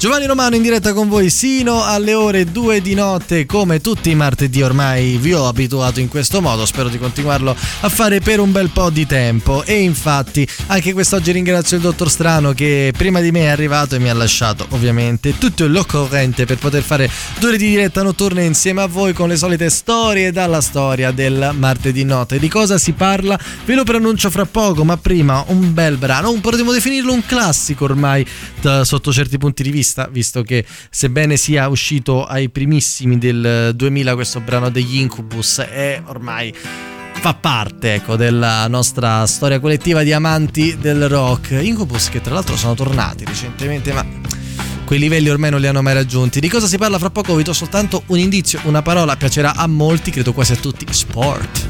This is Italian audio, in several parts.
Giovanni Romano in diretta con voi sino alle ore 2 di notte come tutti i martedì ormai vi ho abituato in questo modo spero di continuarlo a fare per un bel po' di tempo. E infatti anche quest'oggi ringrazio il dottor Strano che prima di me è arrivato e mi ha lasciato ovviamente tutto l'occorrente per poter fare due ore di diretta notturna insieme a voi con le solite storie dalla storia del martedì notte. Di cosa si parla? Ve lo preannuncio fra poco ma prima un bel brano potremmo definirlo un classico ormai da, sotto certi punti di vista vista, visto che sebbene sia uscito ai primissimi del 2000 questo brano degli Incubus è ormai fa parte ecco, della nostra storia collettiva di amanti del rock. Incubus che tra l'altro sono tornati recentemente, ma quei livelli ormai non li hanno mai raggiunti. Di cosa si parla fra poco? Vi do soltanto un indizio, una parola, piacerà a molti, credo quasi a tutti, sport.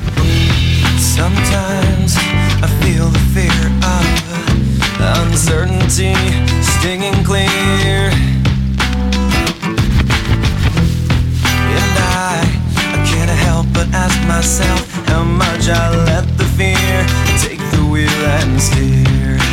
Sometimes I feel the fear of uncertainty stinging clear. And I, I can't help but ask myself how much I let the fear take the wheel and steer.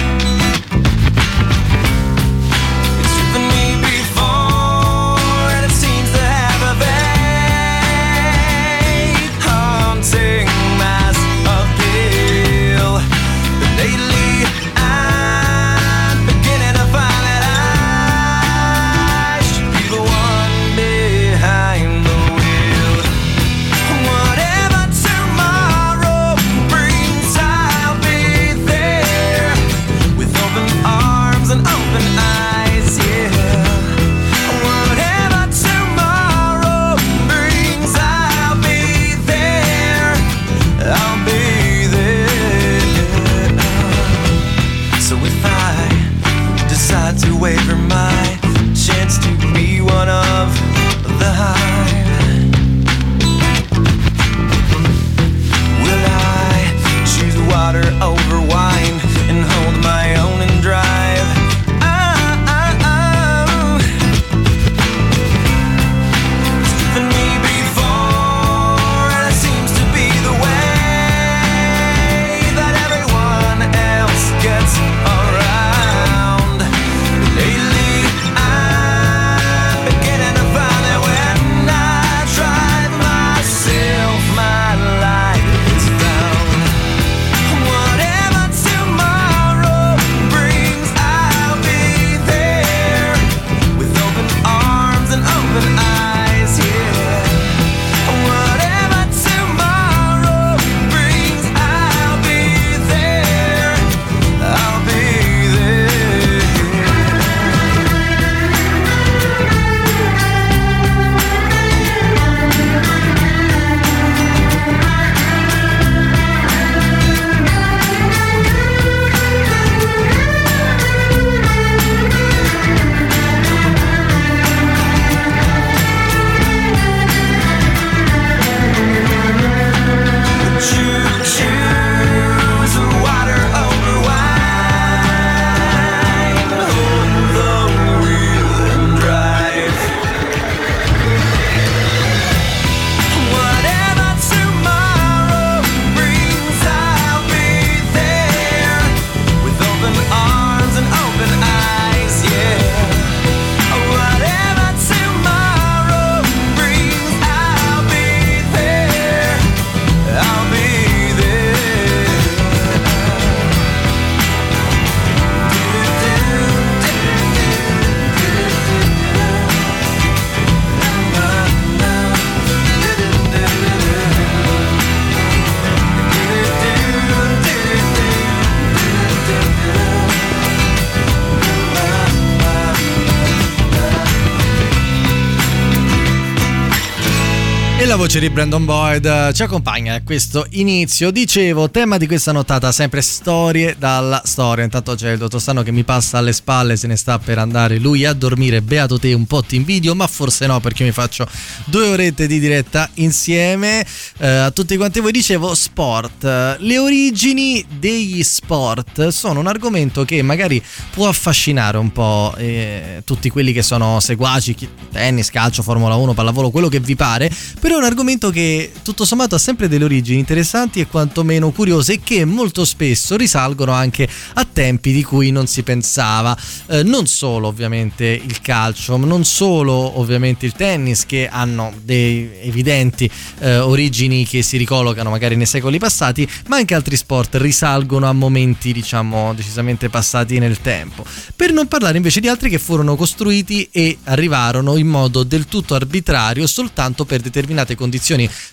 Voce di Brandon Boyd eh, ci accompagna a questo inizio. Dicevo, tema di questa nottata, sempre storie dalla storia. Intanto c'è il dottor Sano che mi passa alle spalle, se ne sta per andare lui a dormire. Beato te, un po' ti invidio, ma forse no perché mi faccio due orette di diretta insieme. Eh, a tutti quanti voi dicevo, sport. Le origini degli sport sono un argomento che magari può affascinare un po' eh, tutti quelli che sono seguaci, tennis, calcio, Formula 1, pallavolo, quello che vi pare, però è un argomento che tutto sommato ha sempre delle origini interessanti e quantomeno curiose e che molto spesso risalgono anche a tempi di cui non si pensava. Eh, non solo ovviamente il calcio, non solo ovviamente il tennis che hanno dei evidenti eh, origini che si ricolocano magari nei secoli passati, ma anche altri sport risalgono a momenti diciamo decisamente passati nel tempo. Per non parlare invece di altri che furono costruiti e arrivarono in modo del tutto arbitrario soltanto per determinate condizioni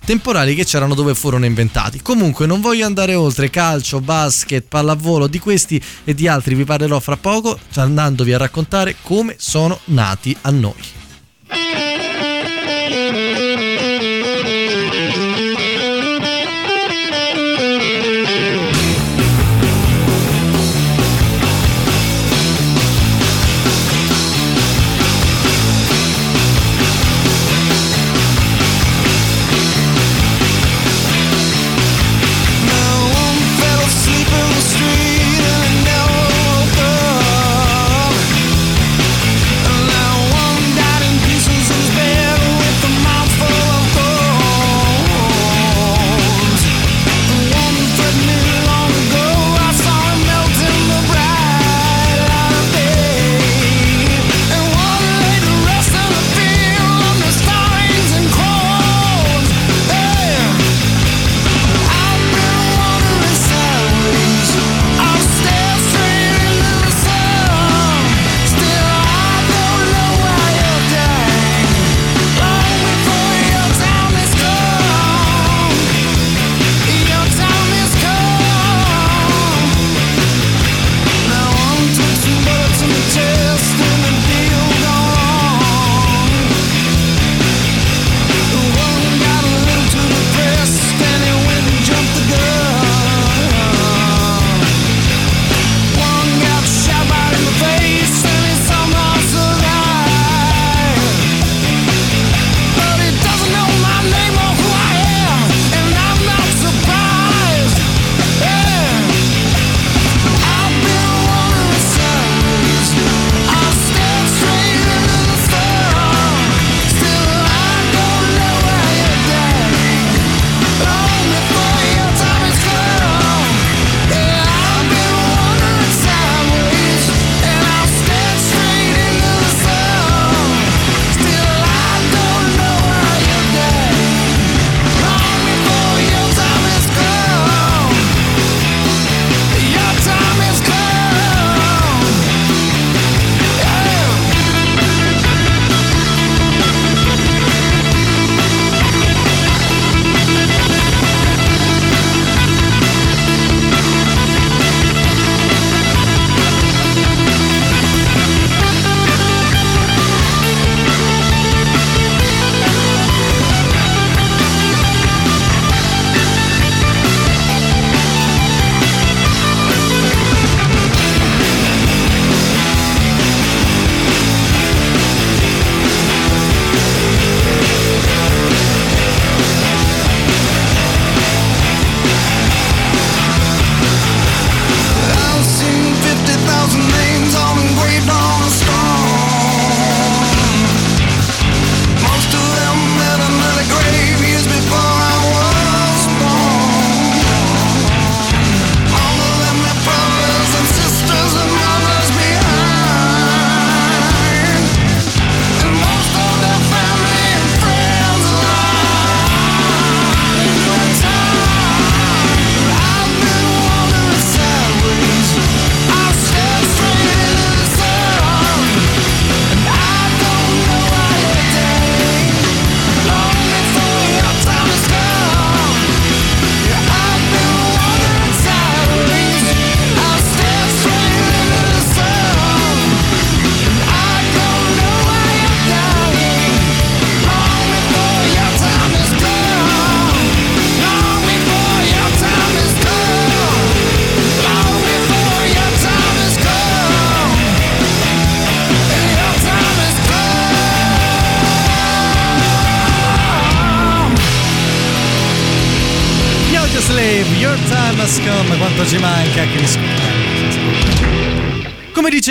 temporali che c'erano dove furono inventati. Comunque non voglio andare oltre calcio, basket, pallavolo, di questi e di altri vi parlerò fra poco andandovi a raccontare come sono nati a noi.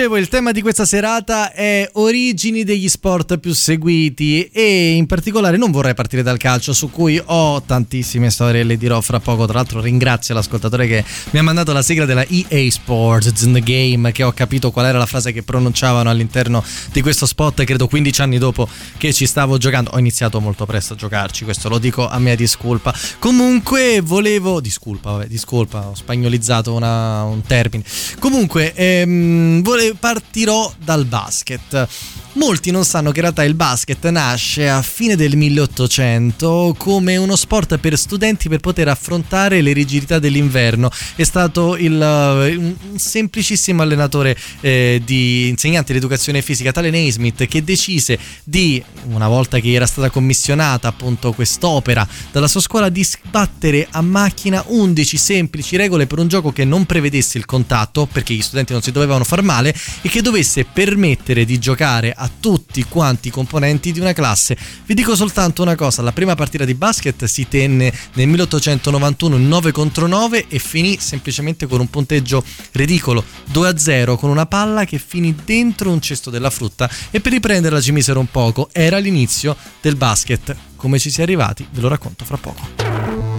Dicevo, il tema di questa serata è origini degli sport più seguiti e in particolare non vorrei partire dal calcio su cui ho tantissime storie, le dirò fra poco. Tra l'altro ringrazio l'ascoltatore che mi ha mandato la sigla della EA Sports in the Game che ho capito qual era la frase che pronunciavano all'interno di questo spot, credo 15 anni dopo che ci stavo giocando. Ho iniziato molto presto a giocarci, questo lo dico a mia discolpa. Comunque volevo discolpa, vabbè, discolpa, ho spagnolizzato una, un termine. Comunque ehm partirò dal basket. Molti non sanno che in realtà il basket nasce a fine del 1800 come uno sport per studenti per poter affrontare le rigidità dell'inverno. È stato il, uh, un semplicissimo allenatore eh, di insegnante di educazione fisica, tale Naismith, che decise di, una volta che era stata commissionata appunto quest'opera dalla sua scuola, di sbattere a macchina 11 semplici regole per un gioco che non prevedesse il contatto, perché gli studenti non si dovevano far male, e che dovesse permettere di giocare a tutti quanti i componenti di una classe. Vi dico soltanto una cosa, la prima partita di basket si tenne nel 1891 in 9 contro 9 e finì semplicemente con un punteggio ridicolo 2 a 0 con una palla che finì dentro un cesto della frutta e per riprenderla ci misero un poco. Era l'inizio del basket. Come ci si è arrivati ve lo racconto fra poco.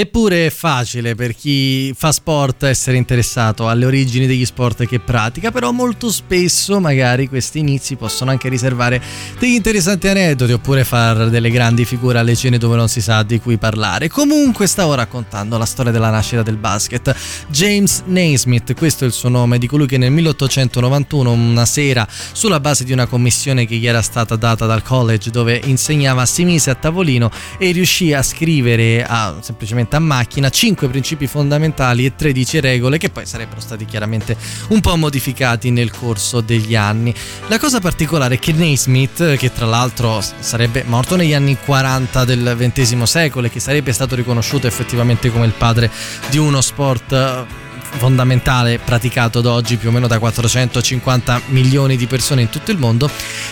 Eppure è facile per chi fa sport essere interessato alle origini degli sport che pratica, però molto spesso magari questi inizi possono anche riservare degli interessanti aneddoti oppure fare delle grandi figure alle cene dove non si sa di cui parlare. Comunque stavo raccontando la storia della nascita del basket. James Naismith, questo è il suo nome, di colui che nel 1891, una sera, sulla base di una commissione che gli era stata data dal college dove insegnava, si mise a tavolino e riuscì a scrivere, a semplicemente a macchina, 5 principi fondamentali e 13 regole che poi sarebbero stati chiaramente un po' modificati nel corso degli anni. La cosa particolare è che Naismith, che tra l'altro sarebbe morto negli anni 40 del XX secolo e che sarebbe stato riconosciuto effettivamente come il padre di uno sport fondamentale praticato ad oggi più o meno da 450 milioni di persone in tutto il mondo,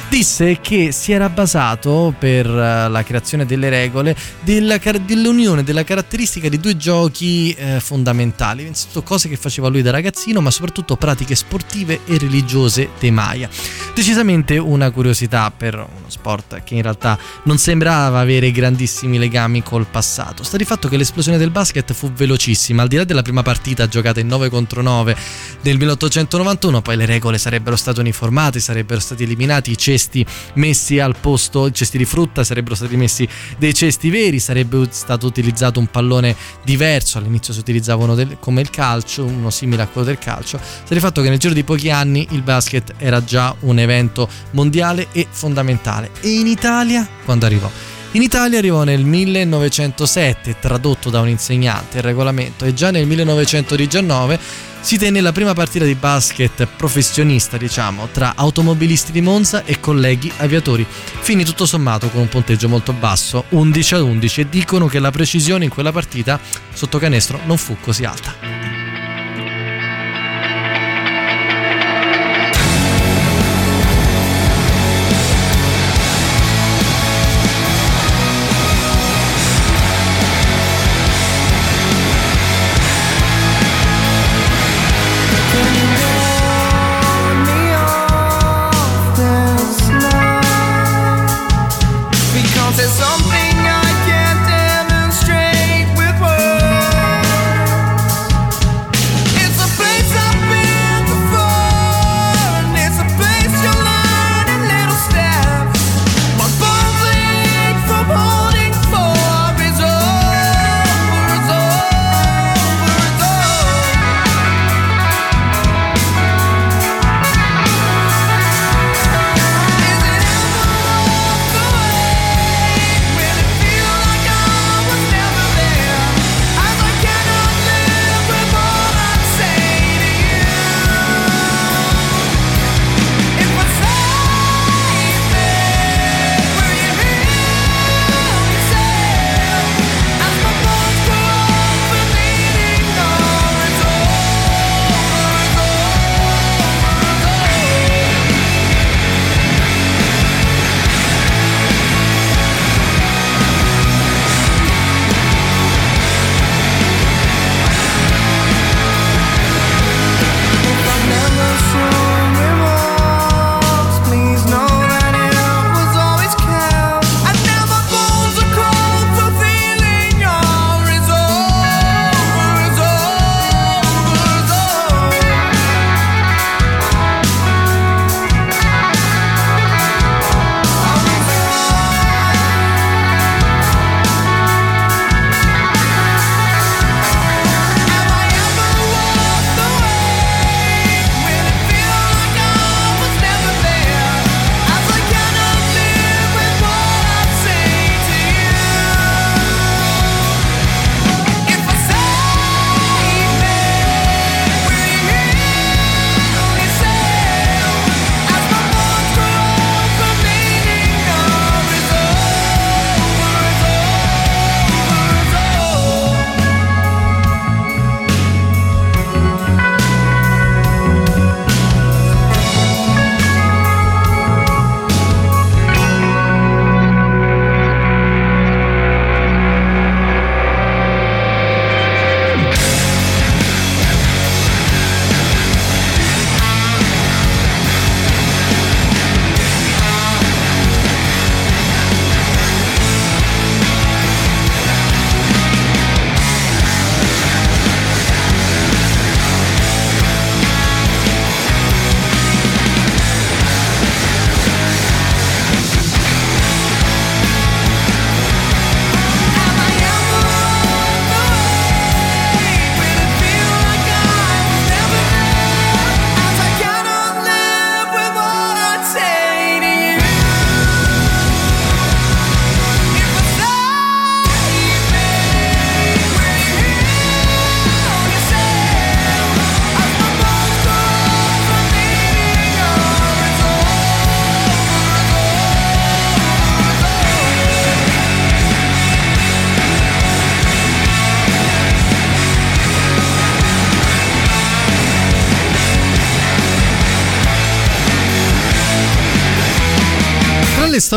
disse che si era basato per eh, la creazione delle regole della, dell'unione della caratteristica di due giochi eh, fondamentali, cose che faceva lui da ragazzino, ma soprattutto pratiche sportive e religiose dei Maya. Decisamente una curiosità per uno sport che in realtà non sembrava avere grandissimi legami col passato. Sta di fatto che l'esplosione del basket fu velocissima, al di là della prima partita giocata in 9 contro 9 del 1891, poi le regole sarebbero state uniformate, sarebbero stati eliminati i cesti messi al posto, i cesti di frutta, sarebbero stati messi dei cesti veri, sarebbe stato utilizzato un pallone diverso, all'inizio si utilizzava uno del, come il calcio, uno simile a quello del calcio, sta di fatto che nel giro di pochi anni il basket era già un evento mondiale e fondamentale. E in Italia, quando arrivò? In Italia arrivò nel 1907, tradotto da un insegnante il regolamento, e già nel 1919 si tenne la prima partita di basket professionista, diciamo, tra automobilisti di Monza e colleghi aviatori. Finì tutto sommato con un punteggio molto basso, 11 a 11, e dicono che la precisione in quella partita sotto canestro non fu così alta.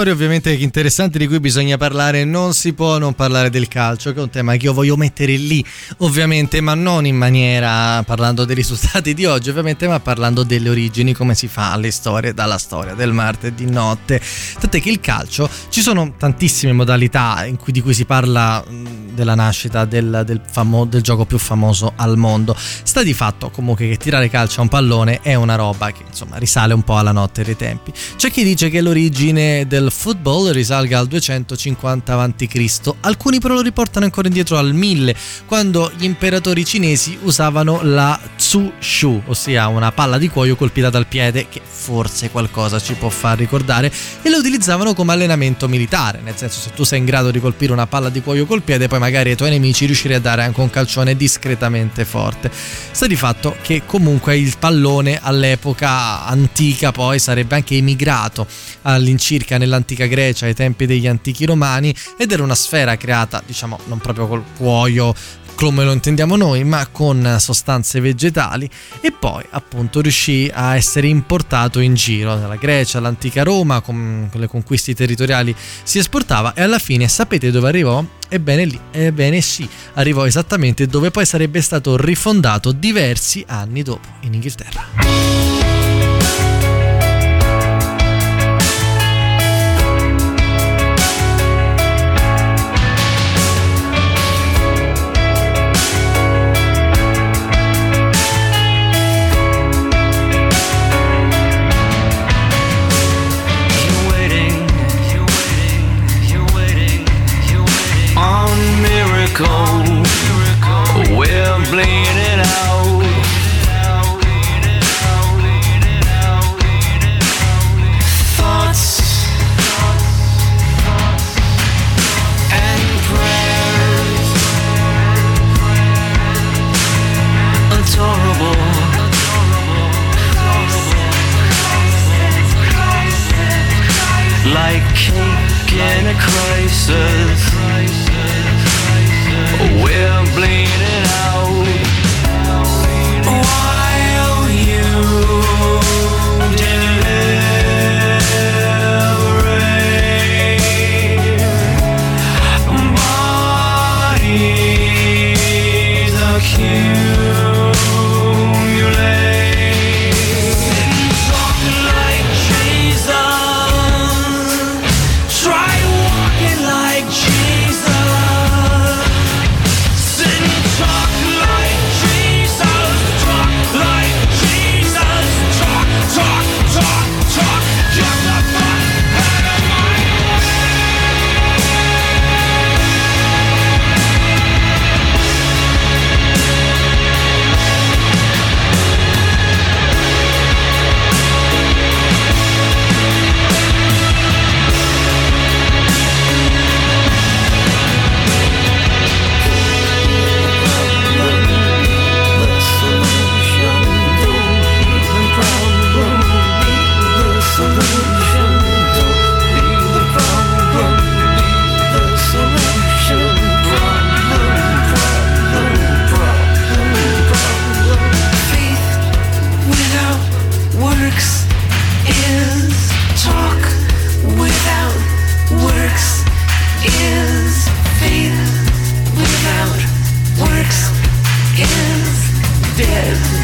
Storie ovviamente interessanti di cui bisogna parlare non si può non parlare del calcio, che è un tema che io voglio mettere lì, ovviamente, ma non in maniera parlando dei risultati di oggi, ovviamente, ma parlando delle origini, come si fa alle storie dalla storia del martedì notte. Tant'è che il calcio ci sono tantissime modalità cui, di cui si parla della nascita del, del, famo, del gioco più famoso al mondo. Sta di fatto comunque che tirare calcio a un pallone è una roba che insomma risale un po' alla notte dei tempi. C'è chi dice che l'origine del football risalga al 250 a.C. Alcuni però lo riportano ancora indietro al 1000, quando gli imperatori cinesi usavano la Tsu ossia una palla di cuoio colpita dal piede, che forse qualcosa ci può far ricordare, e lo utilizzavano come allenamento militare, nel senso se tu sei in grado di colpire una palla di cuoio col piede, poi magari ai tuoi nemici riuscirei a dare anche un calcione discretamente forte. Sta di fatto che comunque il pallone all'epoca antica poi sarebbe anche emigrato all'incirca nell'antica Grecia ai tempi degli antichi romani ed era una sfera creata diciamo non proprio col cuoio come lo intendiamo noi, ma con sostanze vegetali e poi appunto riuscì a essere importato in giro dalla Grecia, all'antica Roma, con le conquiste territoriali si esportava e alla fine sapete dove arrivò? Ebbene lì, ebbene sì, arrivò esattamente dove poi sarebbe stato rifondato diversi anni dopo, in Inghilterra. places. dead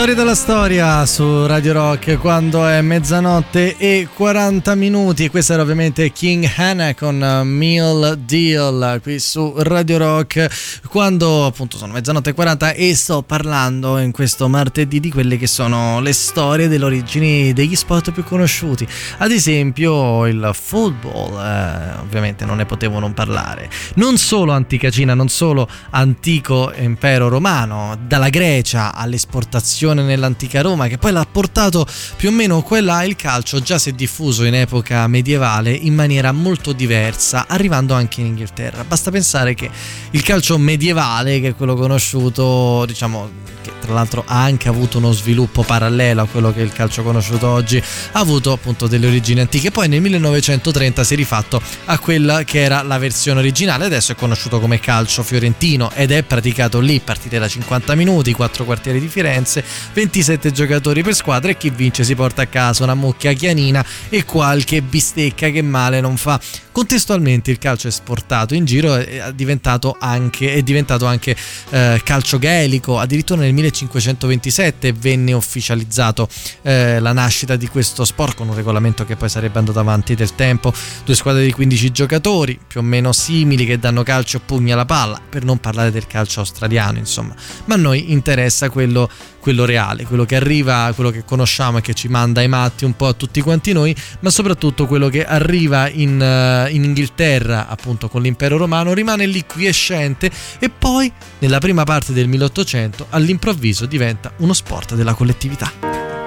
Storia della storia su Radio Rock quando è mezzanotte e 40 minuti. Questa era ovviamente King Hannah con Meal Deal qui su Radio Rock quando appunto sono mezzanotte e 40 e sto parlando in questo martedì di quelle che sono le storie delle origini degli sport più conosciuti. Ad esempio il football, eh, ovviamente non ne potevo non parlare. Non solo antica Cina, non solo antico impero romano, dalla Grecia all'esportazione nell'antica Roma, che poi l'ha portato più o meno quella il calcio già si è diffuso in epoca medievale in maniera molto diversa, arrivando anche in Inghilterra. Basta pensare che il calcio medievale, che è quello conosciuto, diciamo, che tra l'altro ha anche avuto uno sviluppo parallelo a quello che è il calcio conosciuto oggi, ha avuto appunto delle origini antiche. Poi nel 1930 si è rifatto a quella che era la versione originale, adesso è conosciuto come calcio fiorentino ed è praticato lì, partite da 50 minuti, quattro quartieri di Firenze 27 giocatori per squadra e chi vince si porta a casa una mucchia chianina e qualche bistecca che male non fa. Contestualmente il calcio esportato in giro è diventato anche, è diventato anche eh, calcio gaelico, addirittura nel 1527 venne ufficializzato eh, la nascita di questo sport con un regolamento che poi sarebbe andato avanti del tempo, due squadre di 15 giocatori più o meno simili che danno calcio a pugni alla palla, per non parlare del calcio australiano insomma, ma a noi interessa quello quello reale, quello che arriva, quello che conosciamo e che ci manda ai matti un po' a tutti quanti noi, ma soprattutto quello che arriva in, uh, in Inghilterra appunto con l'impero romano, rimane lì quiescente e poi nella prima parte del 1800 all'improvviso diventa uno sport della collettività.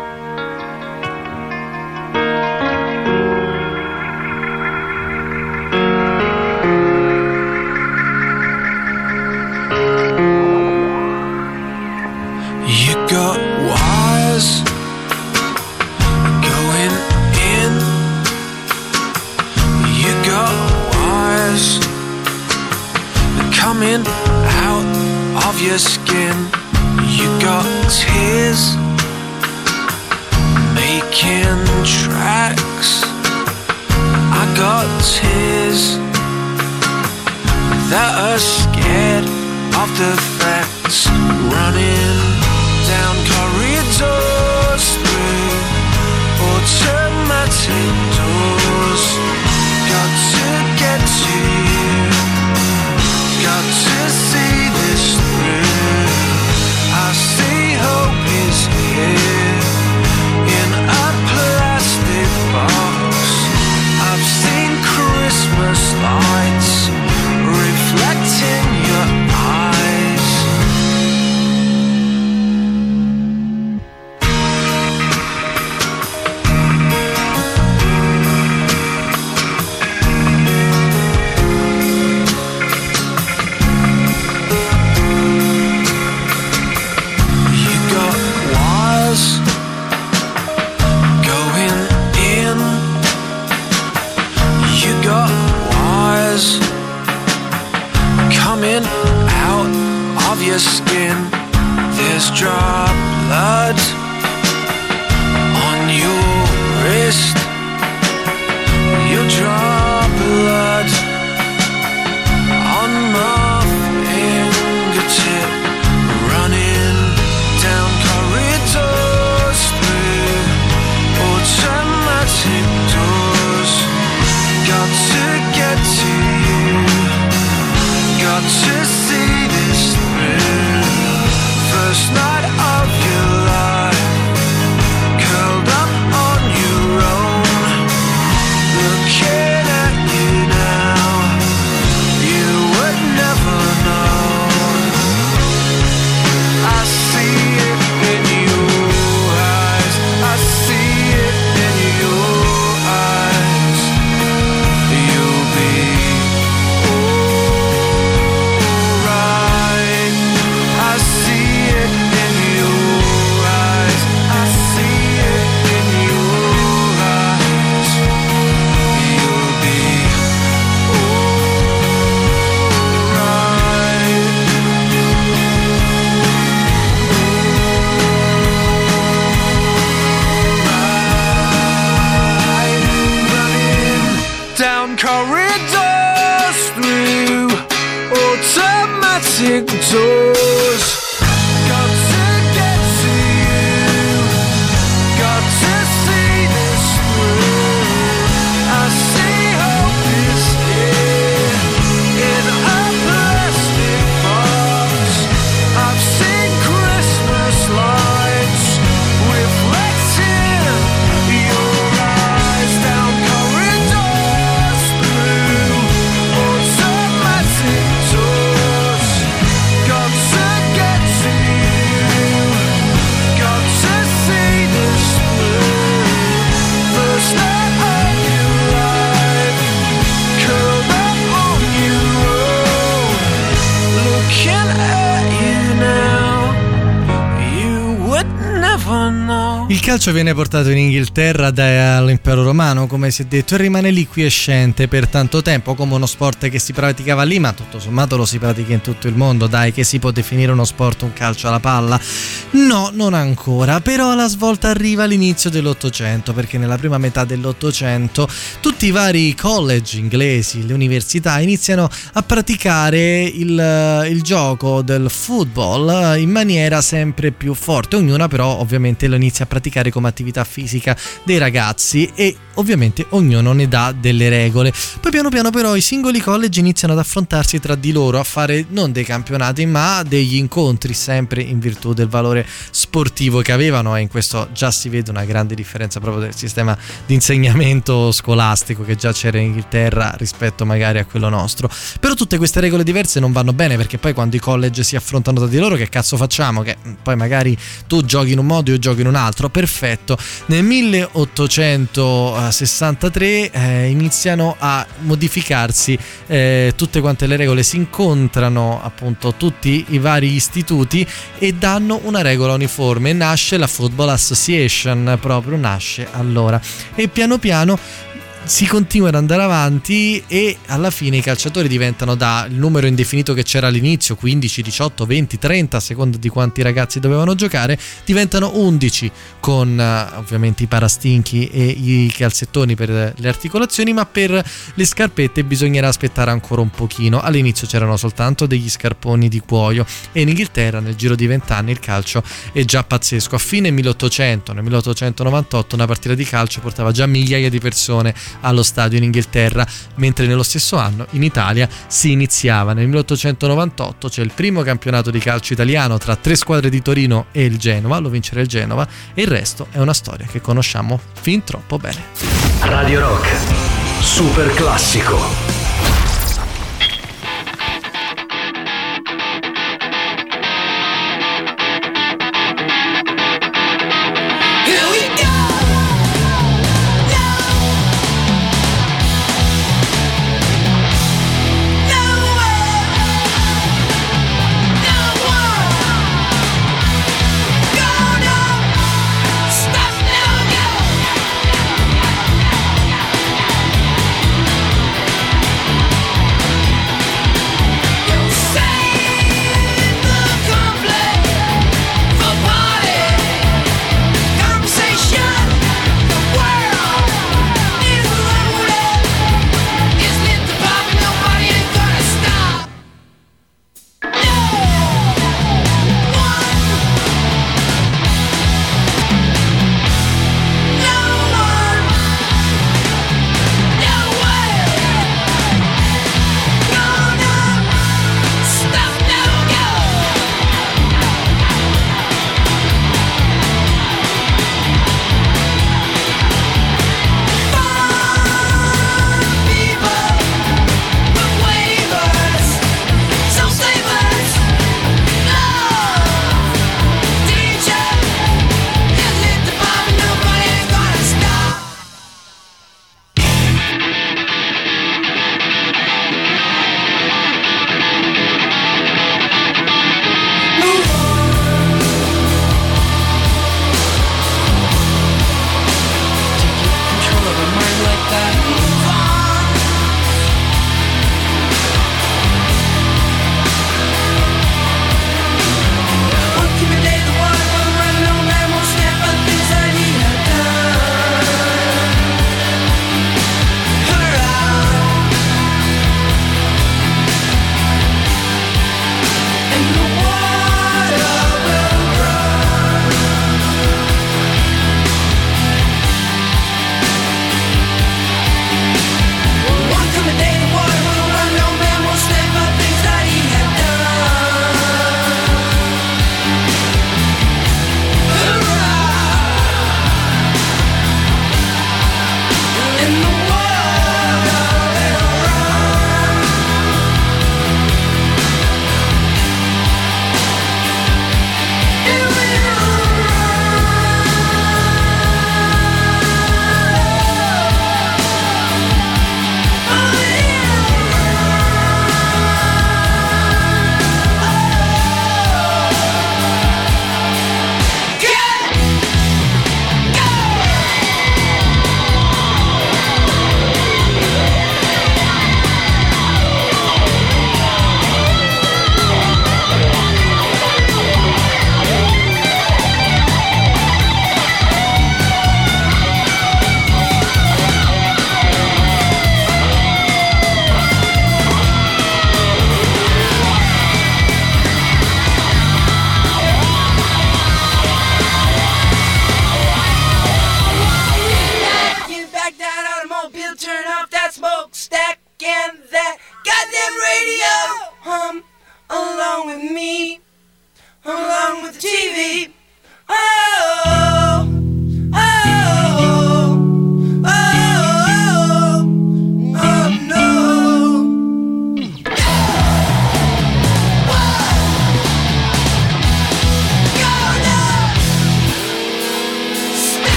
Calcio viene portato in Inghilterra dall'impero romano, come si è detto, e rimane lì quiescente per tanto tempo, come uno sport che si praticava lì, ma tutto sommato lo si pratica in tutto il mondo. Dai, che si può definire uno sport un calcio alla palla? No, non ancora, però la svolta arriva all'inizio dell'Ottocento, perché nella prima metà dell'Ottocento tutti i vari college inglesi, le università iniziano a praticare il, il gioco del football in maniera sempre più forte, ognuna però ovviamente lo inizia a praticare come attività fisica dei ragazzi e ovviamente ognuno ne dà delle regole. Poi piano piano però i singoli college iniziano ad affrontarsi tra di loro, a fare non dei campionati ma degli incontri, sempre in virtù del valore sportivo che avevano e in questo già si vede una grande differenza proprio del sistema di insegnamento scolastico che già c'era in Inghilterra rispetto magari a quello nostro. Però tutte queste regole diverse non vanno bene perché poi quando i college si affrontano tra di loro che cazzo facciamo? Che poi magari tu giochi in un modo e io gioco in un altro, perfetto. Nel 1863 eh, iniziano a modificarsi eh, tutte quante le regole, si incontrano appunto tutti i vari istituti e danno una regola uniforme. Nasce la Football Association, proprio nasce allora. E piano piano si continua ad andare avanti e alla fine i calciatori diventano dal numero indefinito che c'era all'inizio 15, 18, 20, 30 a seconda di quanti ragazzi dovevano giocare diventano 11 con uh, ovviamente i parastinchi e i calzettoni per le articolazioni ma per le scarpette bisognerà aspettare ancora un pochino. All'inizio c'erano soltanto degli scarponi di cuoio e in Inghilterra nel giro di 20 anni il calcio è già pazzesco. A fine 1800 nel 1898 una partita di calcio portava già migliaia di persone allo stadio in Inghilterra, mentre nello stesso anno in Italia si iniziava. Nel 1898 c'è il primo campionato di calcio italiano tra tre squadre di Torino e il Genova, lo vincerà il Genova, e il resto è una storia che conosciamo fin troppo bene. Radio Rock, super classico.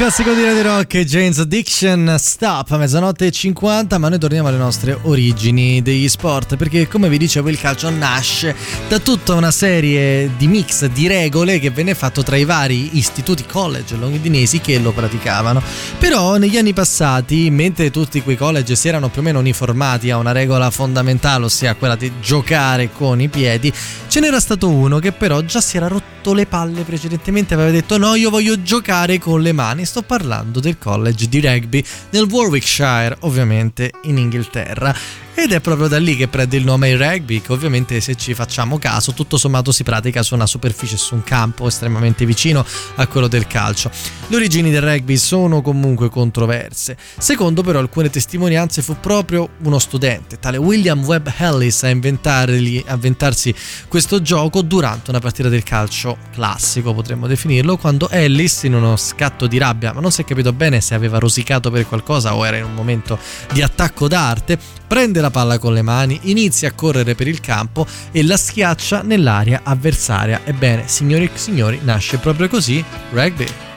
Classico di Radio Rock Jane's Addiction Stop a mezzanotte e 50 ma noi torniamo alle nostre origini degli sport perché come vi dicevo il calcio nasce da tutta una serie di mix di regole che venne fatto tra i vari istituti college longitudinesi che lo praticavano. Però negli anni passati mentre tutti quei college si erano più o meno uniformati a una regola fondamentale ossia quella di giocare con i piedi ce n'era stato uno che però già si era rotto le palle precedentemente aveva detto no io voglio giocare con le mani sto parlando del college di rugby nel Warwickshire ovviamente in Inghilterra ed è proprio da lì che prende il nome il rugby, che ovviamente se ci facciamo caso, tutto sommato si pratica su una superficie, su un campo estremamente vicino a quello del calcio. Le origini del rugby sono comunque controverse. Secondo però alcune testimonianze fu proprio uno studente, tale William Webb Ellis, a, a inventarsi questo gioco durante una partita del calcio classico, potremmo definirlo, quando Ellis in uno scatto di rabbia, ma non si è capito bene se aveva rosicato per qualcosa o era in un momento di attacco d'arte, prende la palla con le mani, inizia a correre per il campo e la schiaccia nell'area avversaria. Ebbene, signori e signori, nasce proprio così rugby.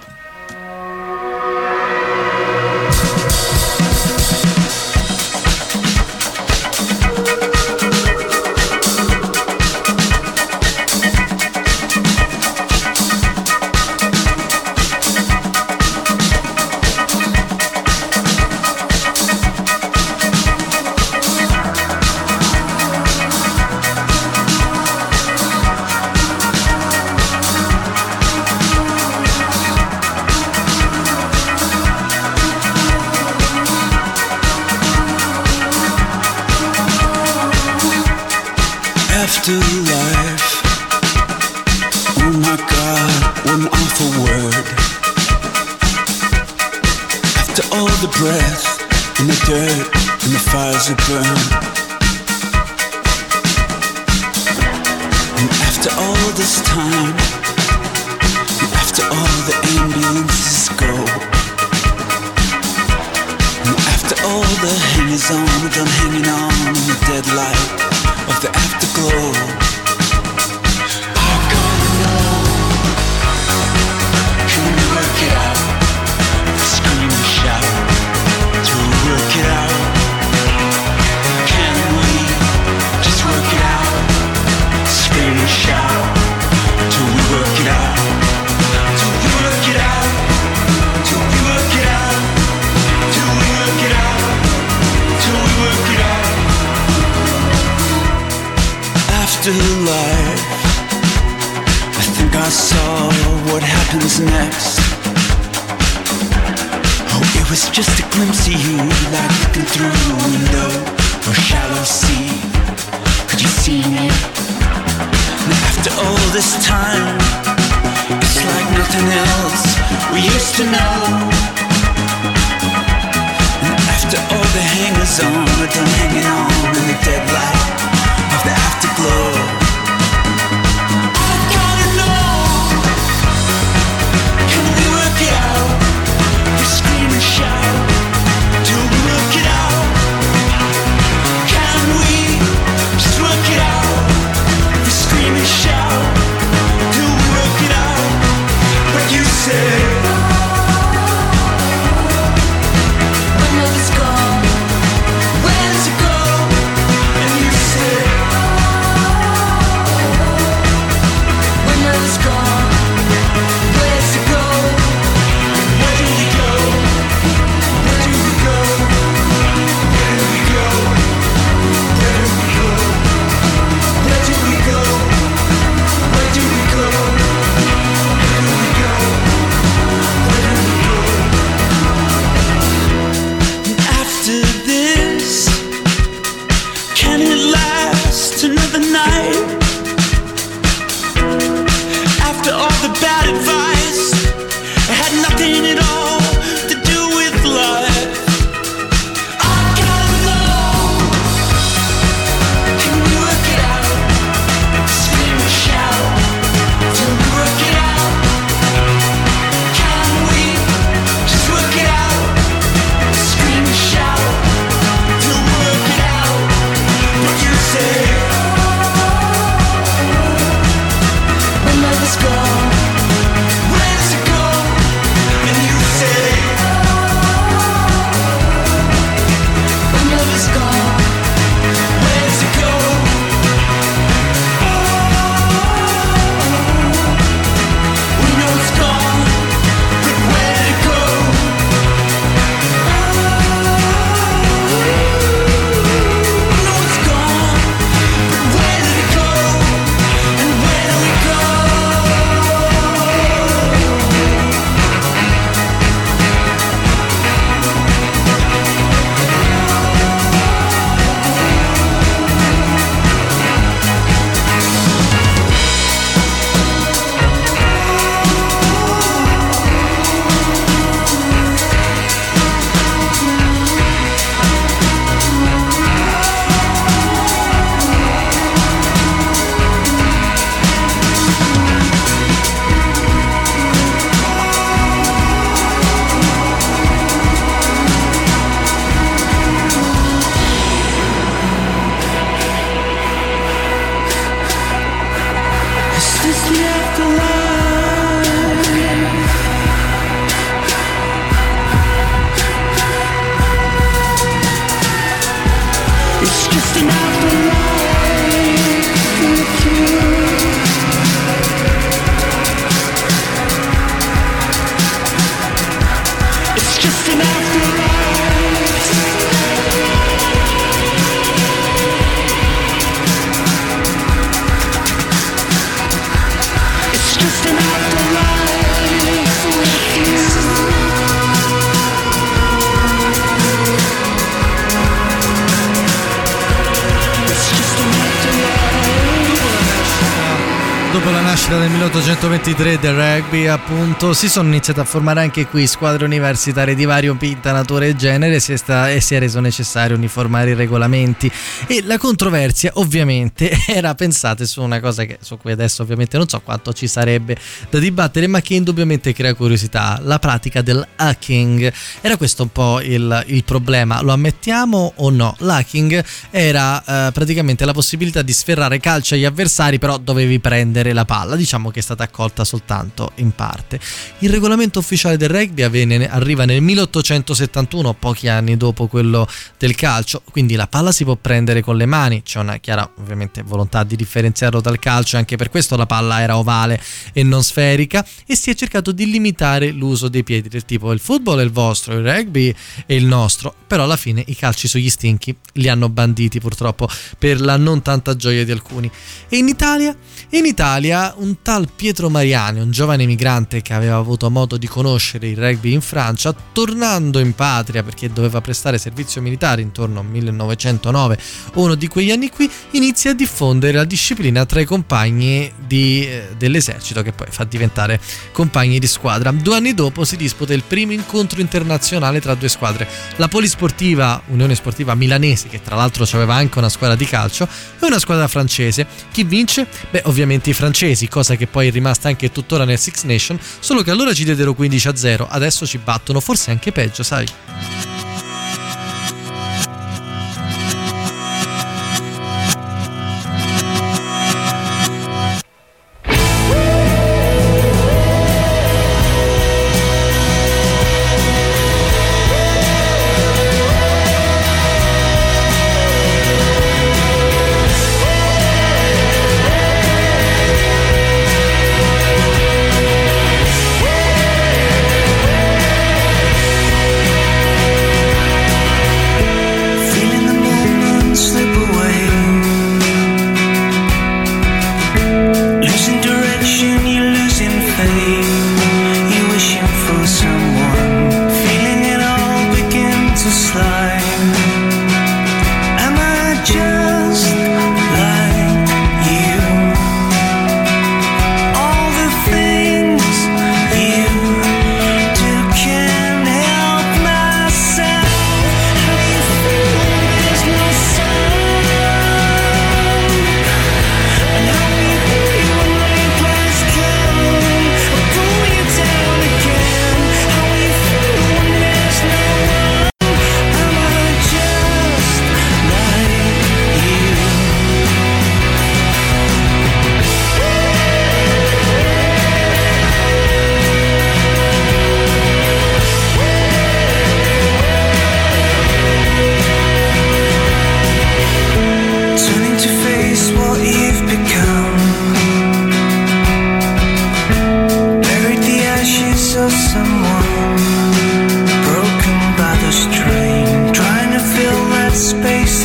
Dopo la nascita nel 1823 del rugby, appunto, si sono iniziate a formare anche qui squadre universitarie di vario pinta, natura e genere si sta- e si è reso necessario uniformare i regolamenti. E la controversia, ovviamente, era pensata su una cosa che, su cui adesso ovviamente non so quanto ci sarebbe da dibattere, ma che indubbiamente crea curiosità: la pratica del hacking. Era questo un po' il, il problema, lo ammettiamo o no? L'hacking era eh, praticamente la possibilità di sferrare calcio agli avversari, però dovevi prendere la palla. Diciamo che è stata accolta soltanto in parte. Il regolamento ufficiale del rugby avviene- arriva nel 1871, pochi anni dopo quello del calcio, quindi la palla si può prendere con le mani, c'è una chiara ovviamente volontà di differenziarlo dal calcio, anche per questo la palla era ovale e non sferica e si è cercato di limitare l'uso dei piedi del tipo il football è il vostro, il rugby è il nostro, però alla fine i calci sugli stinchi li hanno banditi purtroppo per la non tanta gioia di alcuni. E in Italia? In Italia un tal Pietro Mariani, un giovane migrante che aveva avuto modo di conoscere il rugby in Francia, tornando in patria perché doveva prestare servizio militare intorno al 1909, uno di quegli anni qui, inizia a diffondere la disciplina tra i compagni di, eh, dell'esercito che poi fa diventare compagni di squadra. Due anni dopo si disputa il primo incontro internazionale tra due squadre, la Polisportiva Unione Sportiva Milanese, che tra l'altro aveva anche una squadra di calcio, e una squadra francese. Chi vince? Beh, ovviamente francesi, cosa che poi è rimasta anche tuttora nel Six Nation, solo che allora ci diedero 15 a 0, adesso ci battono, forse anche peggio, sai?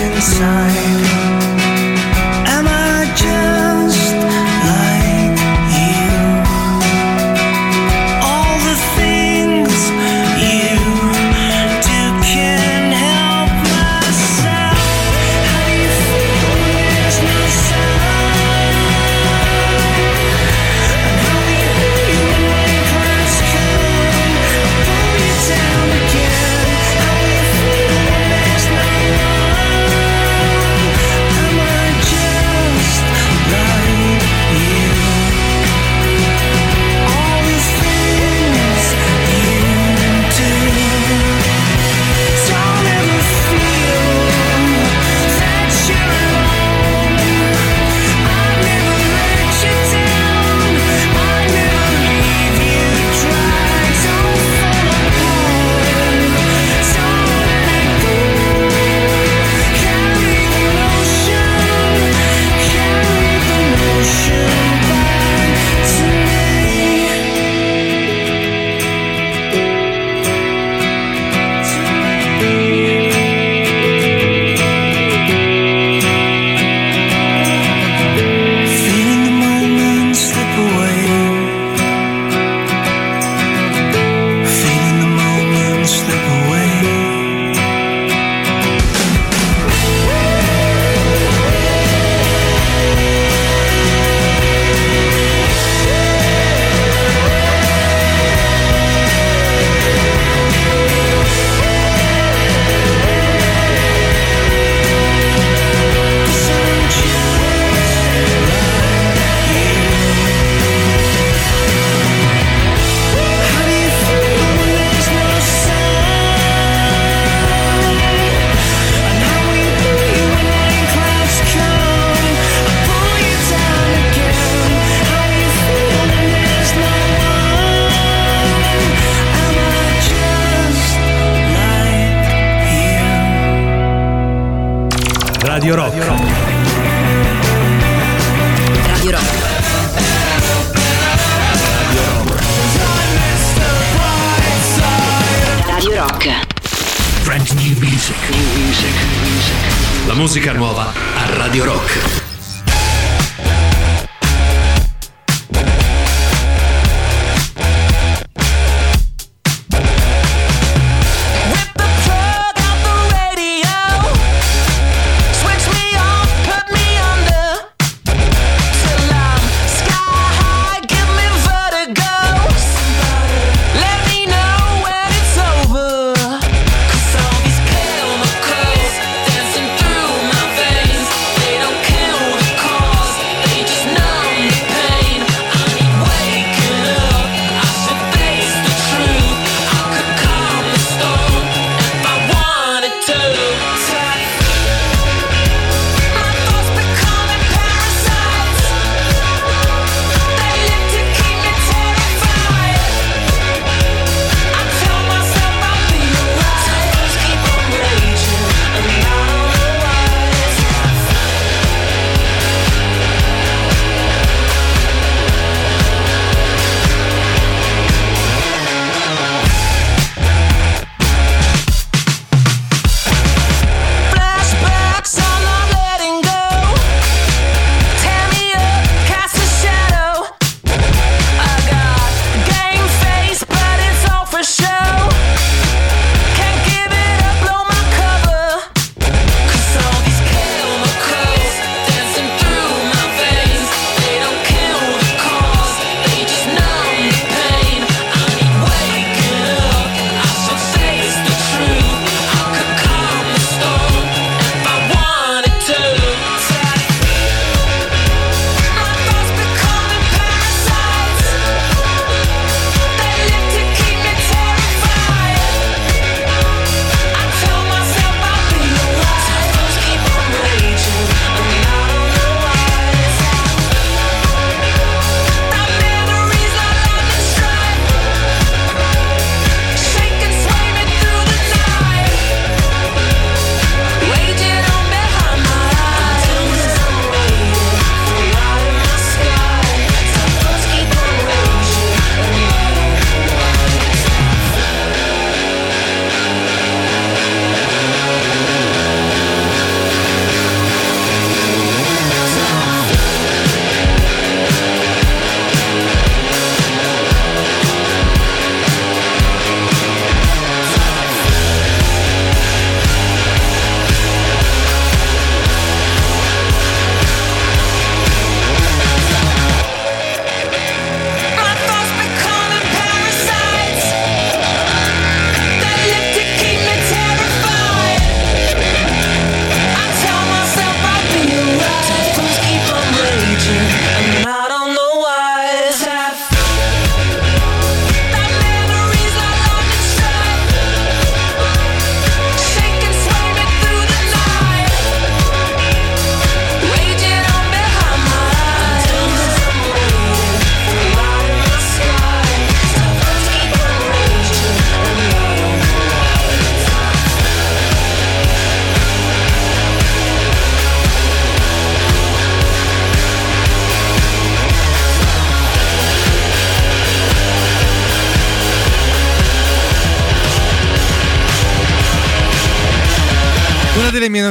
Inside.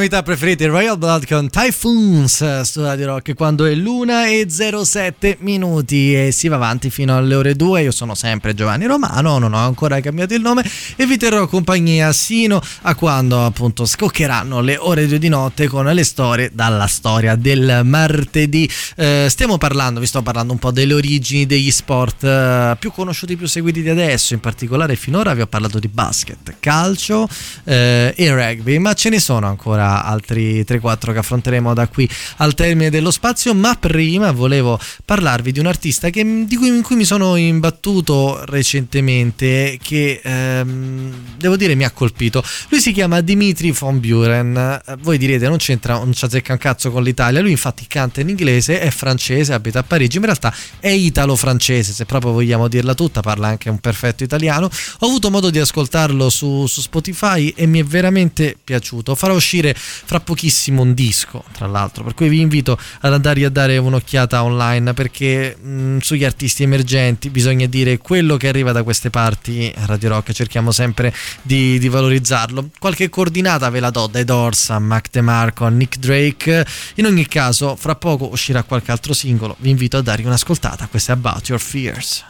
Novità preferite, Royal Blood con Typhoons eh, su Radio Rock quando è l'una e 07 minuti e si va avanti fino alle ore 2. Io sono sempre Giovanni Romano, non ho ancora cambiato il nome e vi terrò compagnia sino a quando appunto scoccheranno le ore 2 di notte con le storie dalla storia del martedì. Eh, stiamo parlando, vi sto parlando un po' delle origini degli sport eh, più conosciuti, più seguiti di adesso, in particolare finora vi ho parlato di basket, calcio eh, e rugby, ma ce ne sono ancora altri 3-4 che affronteremo da qui al termine dello spazio, ma prima volevo parlarvi di un artista che, di cui, in cui mi sono imbattuto recentemente che ehm, devo dire mi ha colpito. Lui si chiama Dimitri von Buren, voi direte non c'entra, non ci azzecca un cazzo con l'Italia, lui infatti canta in inglese, è francese, abita a Parigi, ma in realtà è italo-francese, se proprio vogliamo dirla tutta, parla anche un perfetto italiano. Ho avuto modo di ascoltarlo su, su Spotify e mi è veramente piaciuto. Farò uscire fra pochissimo un disco, tra l'altro, per cui vi invito ad andare a dare un'occhiata online perché mh, sugli artisti emergenti bisogna dire quello che arriva da queste parti a Radio Rock, cerchiamo sempre di, di valorizzarlo. Qualche coordinata ve la do dai Doors a Mac DeMarco a Nick Drake. In ogni caso, fra poco uscirà qualche altro singolo. Vi invito a dare un'ascoltata. Questo è About Your Fears.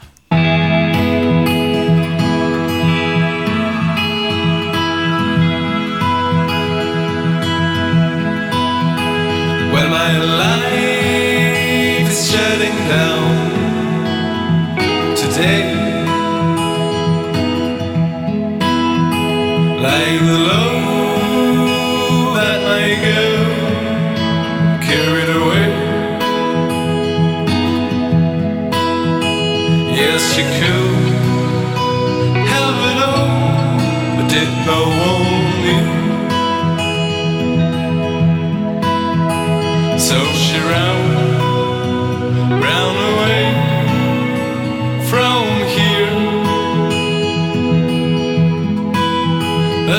My life is shutting down today, like the low that my girl carried away. Yes, she could have it all, but did no one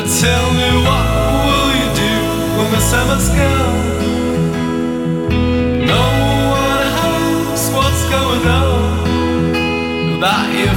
tell me, what will you do when the summer's gone? No one knows what's going on about your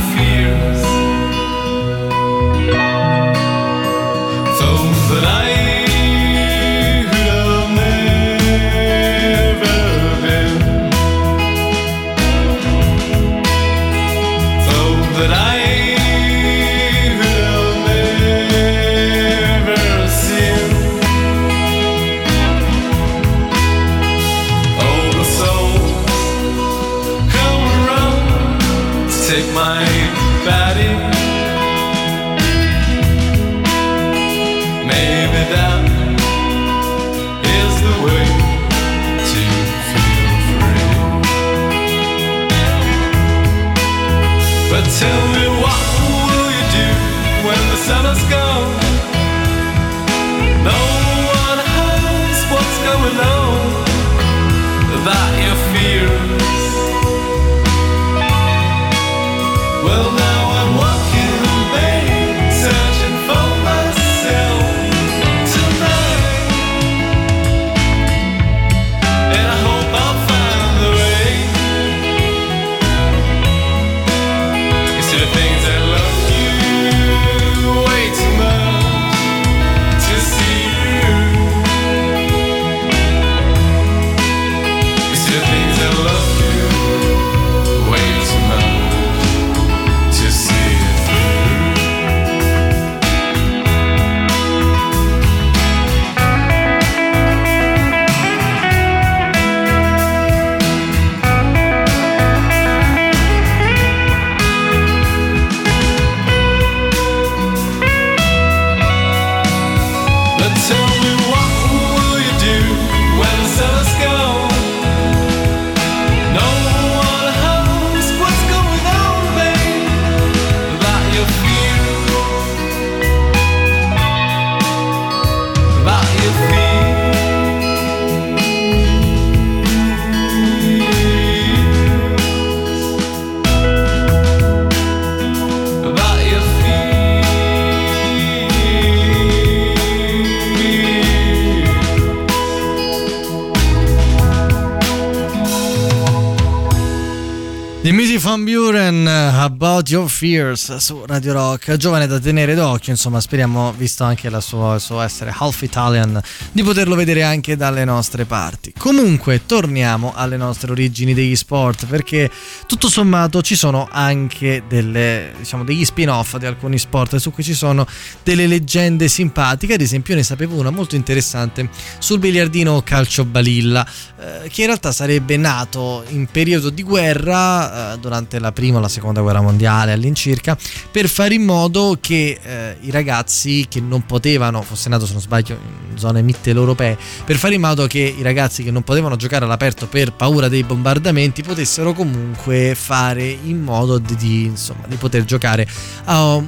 Your Fears su Radio Rock, giovane da tenere d'occhio, insomma speriamo, visto anche sua- il suo essere half Italian, di poterlo vedere anche dalle nostre parti. Comunque torniamo alle nostre origini degli sport, perché tutto sommato ci sono anche delle, diciamo, degli spin-off di alcuni sport su cui ci sono delle leggende simpatiche, ad esempio ne sapevo una molto interessante sul biliardino calcio balilla, eh, che in realtà sarebbe nato in periodo di guerra, eh, durante la prima o la seconda guerra mondiale all'incirca, per fare in modo che eh, i ragazzi che non potevano, fosse nato se non sbaglio in zone mitteleuropee, per fare in modo che i ragazzi che non potevano giocare all'aperto per paura dei bombardamenti potessero comunque fare in modo di, di, insomma, di poter giocare a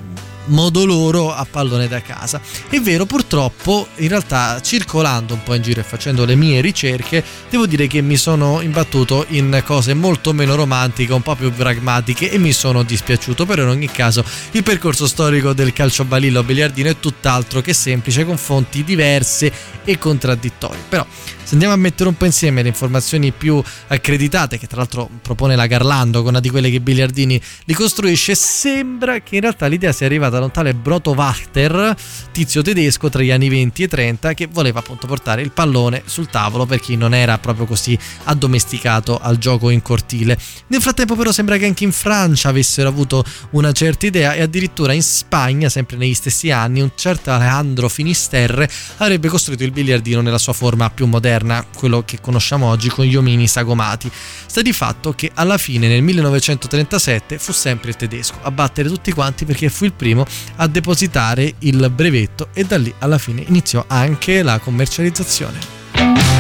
modo loro a pallone da casa. È vero, purtroppo, in realtà circolando un po' in giro e facendo le mie ricerche, devo dire che mi sono imbattuto in cose molto meno romantiche, un po' più pragmatiche e mi sono dispiaciuto, però in ogni caso il percorso storico del calcio balillo biliardino è tutt'altro che semplice con fonti diverse e contraddittorie. Però se andiamo a mettere un po' insieme le informazioni più accreditate, che tra l'altro propone la Garlando, con una di quelle che Biliardini li costruisce, sembra che in realtà l'idea sia arrivata da un tale Broto Wachter, tizio tedesco tra gli anni 20 e 30, che voleva appunto portare il pallone sul tavolo per chi non era proprio così addomesticato al gioco in cortile. Nel frattempo però sembra che anche in Francia avessero avuto una certa idea e addirittura in Spagna, sempre negli stessi anni, un certo Alejandro Finisterre avrebbe costruito il biliardino nella sua forma più moderna, quello che conosciamo oggi con gli omini sagomati. Sta di fatto che alla fine nel 1937 fu sempre il tedesco a battere tutti quanti perché fu il primo a depositare il brevetto e da lì alla fine iniziò anche la commercializzazione.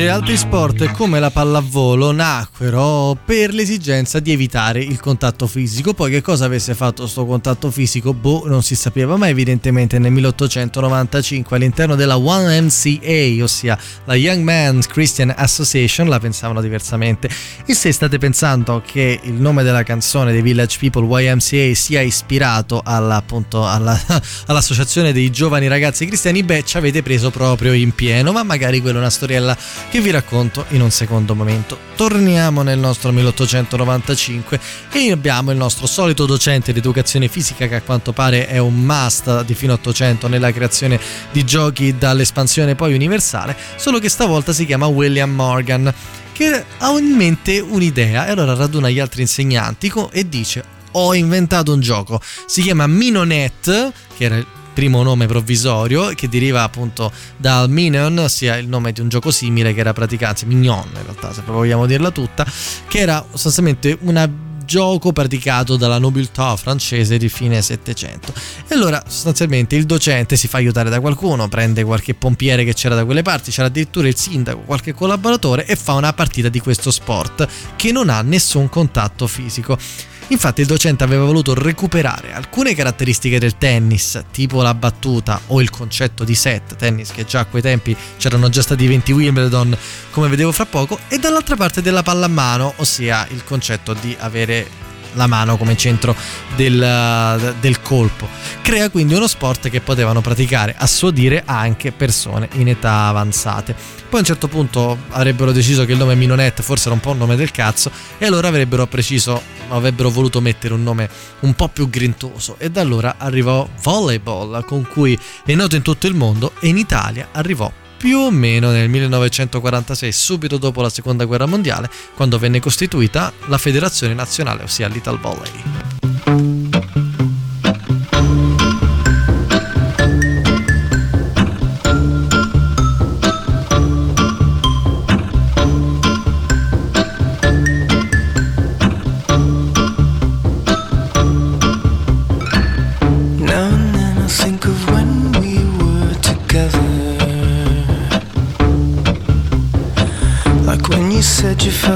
Invece altri sport come la pallavolo nacquero per l'esigenza di evitare il contatto fisico. Poi che cosa avesse fatto sto contatto fisico? Boh, non si sapeva, ma evidentemente nel 1895 all'interno della 1MCA, ossia la Young Men's Christian Association, la pensavano diversamente. E se state pensando che il nome della canzone dei Village People YMCA sia ispirato alla, appunto, alla- all'associazione dei giovani ragazzi cristiani, beh, ci avete preso proprio in pieno, ma magari quella è una storiella che vi racconto in un secondo momento. Torniamo nel nostro 1895 e abbiamo il nostro solito docente di educazione fisica che a quanto pare è un must di fino 800 nella creazione di giochi dall'espansione poi universale, solo che stavolta si chiama William Morgan che ha in mente un'idea e allora raduna gli altri insegnanti e dice ho inventato un gioco, si chiama Minonet, che era primo nome provvisorio che deriva appunto dal Minion, ossia il nome di un gioco simile che era praticamente Mignon in realtà, se vogliamo dirla tutta, che era sostanzialmente una gioco praticato dalla nobiltà francese di fine 700 e allora sostanzialmente il docente si fa aiutare da qualcuno prende qualche pompiere che c'era da quelle parti c'era addirittura il sindaco qualche collaboratore e fa una partita di questo sport che non ha nessun contatto fisico Infatti il docente aveva voluto recuperare alcune caratteristiche del tennis, tipo la battuta o il concetto di set, tennis che già a quei tempi c'erano già stati 20 Wimbledon, come vedevo fra poco, e dall'altra parte della pallamano, ossia il concetto di avere la mano come centro del, del colpo. Crea quindi uno sport che potevano praticare a suo dire anche persone in età avanzate. Poi a un certo punto avrebbero deciso che il nome Minonet forse era un po' un nome del cazzo e allora avrebbero preciso, avrebbero voluto mettere un nome un po' più grintoso e da allora arrivò Volleyball con cui è noto in tutto il mondo e in Italia arrivò più o meno nel 1946, subito dopo la seconda guerra mondiale, quando venne costituita la federazione nazionale, ossia l'Ital Volley.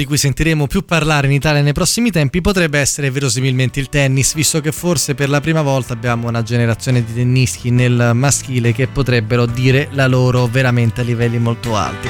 di cui sentiremo più parlare in Italia nei prossimi tempi potrebbe essere verosimilmente il tennis, visto che forse per la prima volta abbiamo una generazione di tennisti nel maschile che potrebbero dire la loro veramente a livelli molto alti.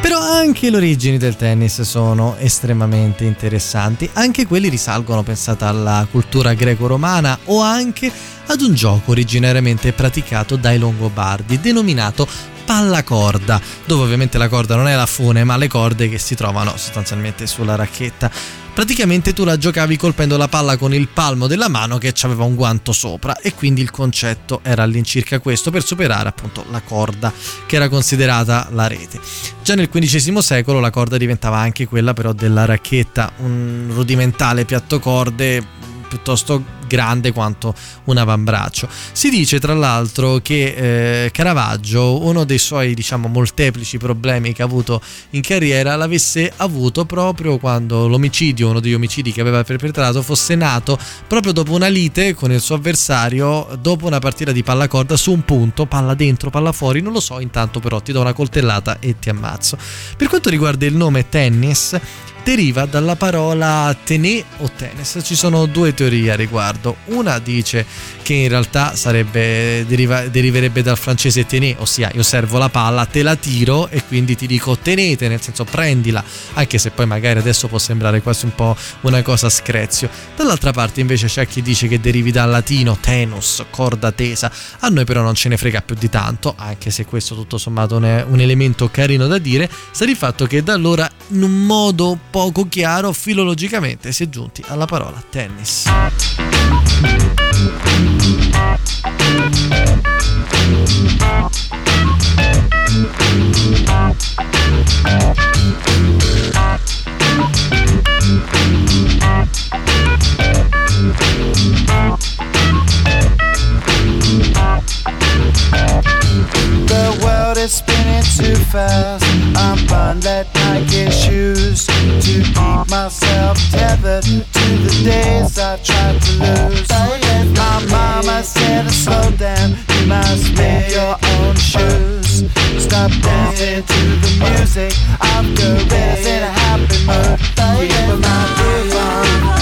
Però anche le origini del tennis sono estremamente interessanti, anche quelli risalgono, pensate, alla cultura greco-romana o anche ad un gioco originariamente praticato dai Longobardi, denominato pallacorda, dove ovviamente la corda non è la fune, ma le corde che si trovano sostanzialmente sulla racchetta. Praticamente tu la giocavi colpendo la palla con il palmo della mano che aveva un guanto sopra e quindi il concetto era all'incirca questo per superare appunto la corda che era considerata la rete. Già nel XV secolo la corda diventava anche quella però della racchetta, un rudimentale piatto corde piuttosto grande quanto un avambraccio. Si dice tra l'altro che eh, Caravaggio, uno dei suoi diciamo molteplici problemi che ha avuto in carriera, l'avesse avuto proprio quando l'omicidio, uno degli omicidi che aveva perpetrato, fosse nato proprio dopo una lite con il suo avversario dopo una partita di pallacorda su un punto, palla dentro, palla fuori, non lo so, intanto però ti do una coltellata e ti ammazzo. Per quanto riguarda il nome tennis, deriva dalla parola tenè o tennis. Ci sono due teorie a riguardo. Una dice che in realtà sarebbe, deriva- deriverebbe dal francese tenè, ossia io servo la palla, te la tiro e quindi ti dico tenete, nel senso prendila, anche se poi magari adesso può sembrare quasi un po' una cosa screzio. Dall'altra parte invece c'è chi dice che derivi dal latino tenus, corda tesa. A noi però non ce ne frega più di tanto, anche se questo tutto sommato è un elemento carino da dire, sta di fatto che da allora in un modo poco chiaro filologicamente si è giunti alla parola tennis. The world is spinning too fast. I'm buying that Nike shoes to keep myself tethered to the days I tried to lose. My mama said to slow down, you must make your own shoes. Stop dancing to the music of gorillas in a happy mood. Keep my groove on.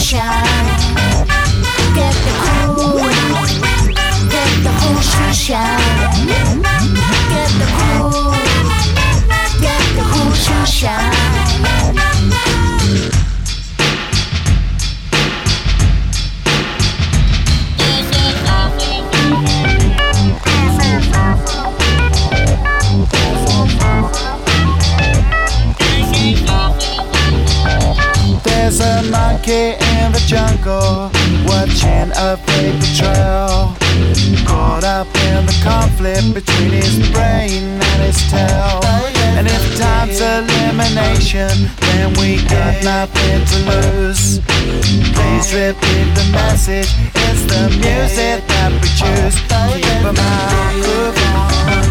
Get the cool. Get the whole shot. Get the cool. Get the whole shot. There's a monkey jungle watching a paper trail. Caught up in the conflict between his brain and his tail. And if time's elimination, then we got nothing to lose. Please repeat the message. It's the music that we choose. Keep out, groove on.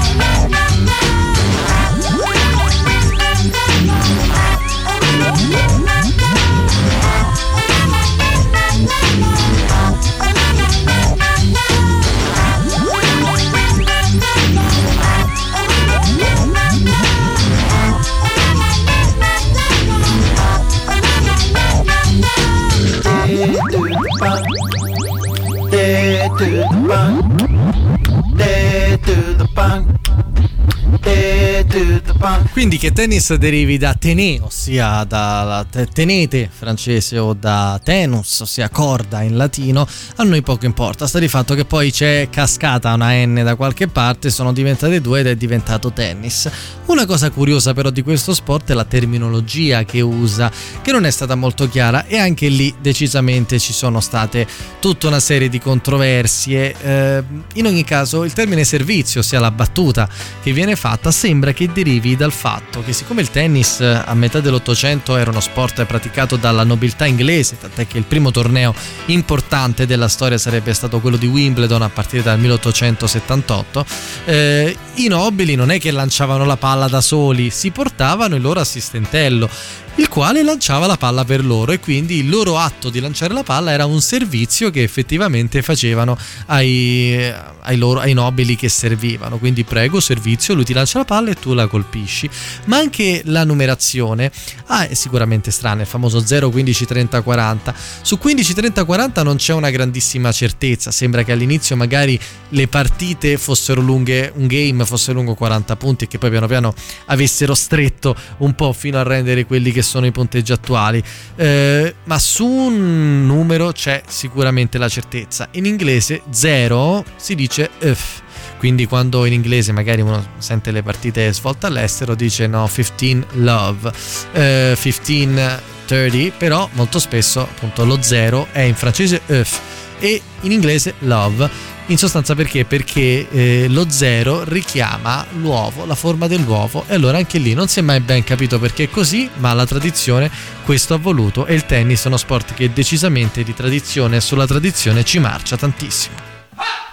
to the punk, dead to the punk. Quindi che tennis derivi da tené, ossia da tenete francese o da tenus, ossia corda in latino, a noi poco importa. Sta di fatto che poi c'è cascata una N da qualche parte, sono diventate due ed è diventato tennis. Una cosa curiosa però di questo sport è la terminologia che usa, che non è stata molto chiara e anche lì decisamente ci sono state tutta una serie di controversie. Eh, in ogni caso il termine servizio, ossia la battuta che viene fatta, sembra che derivi dal fatto che siccome il tennis a metà dell'Ottocento era uno sport praticato dalla nobiltà inglese, tant'è che il primo torneo importante della storia sarebbe stato quello di Wimbledon a partire dal 1878, eh, i nobili non è che lanciavano la palla da soli, si portavano il loro assistentello il quale lanciava la palla per loro e quindi il loro atto di lanciare la palla era un servizio che effettivamente facevano ai, ai, loro, ai nobili che servivano. Quindi prego, servizio, lui ti lancia la palla e tu la colpisci. Ma anche la numerazione ah, è sicuramente strana, il famoso 0, 15, 30, 40. Su 15, 30, 40 non c'è una grandissima certezza, sembra che all'inizio magari le partite fossero lunghe, un game fosse lungo 40 punti e che poi piano piano avessero stretto un po' fino a rendere quelli che sono i punteggi attuali, eh, ma su un numero c'è sicuramente la certezza. In inglese 0 si dice if. Quindi quando in inglese magari uno sente le partite svolte all'estero dice no 15 love, eh, 15 30, però molto spesso appunto lo 0 è in francese if e in inglese love. In sostanza perché? Perché eh, lo zero richiama l'uovo, la forma dell'uovo e allora anche lì non si è mai ben capito perché è così, ma la tradizione questo ha voluto e il tennis è uno sport che decisamente di tradizione e sulla tradizione ci marcia tantissimo. Music.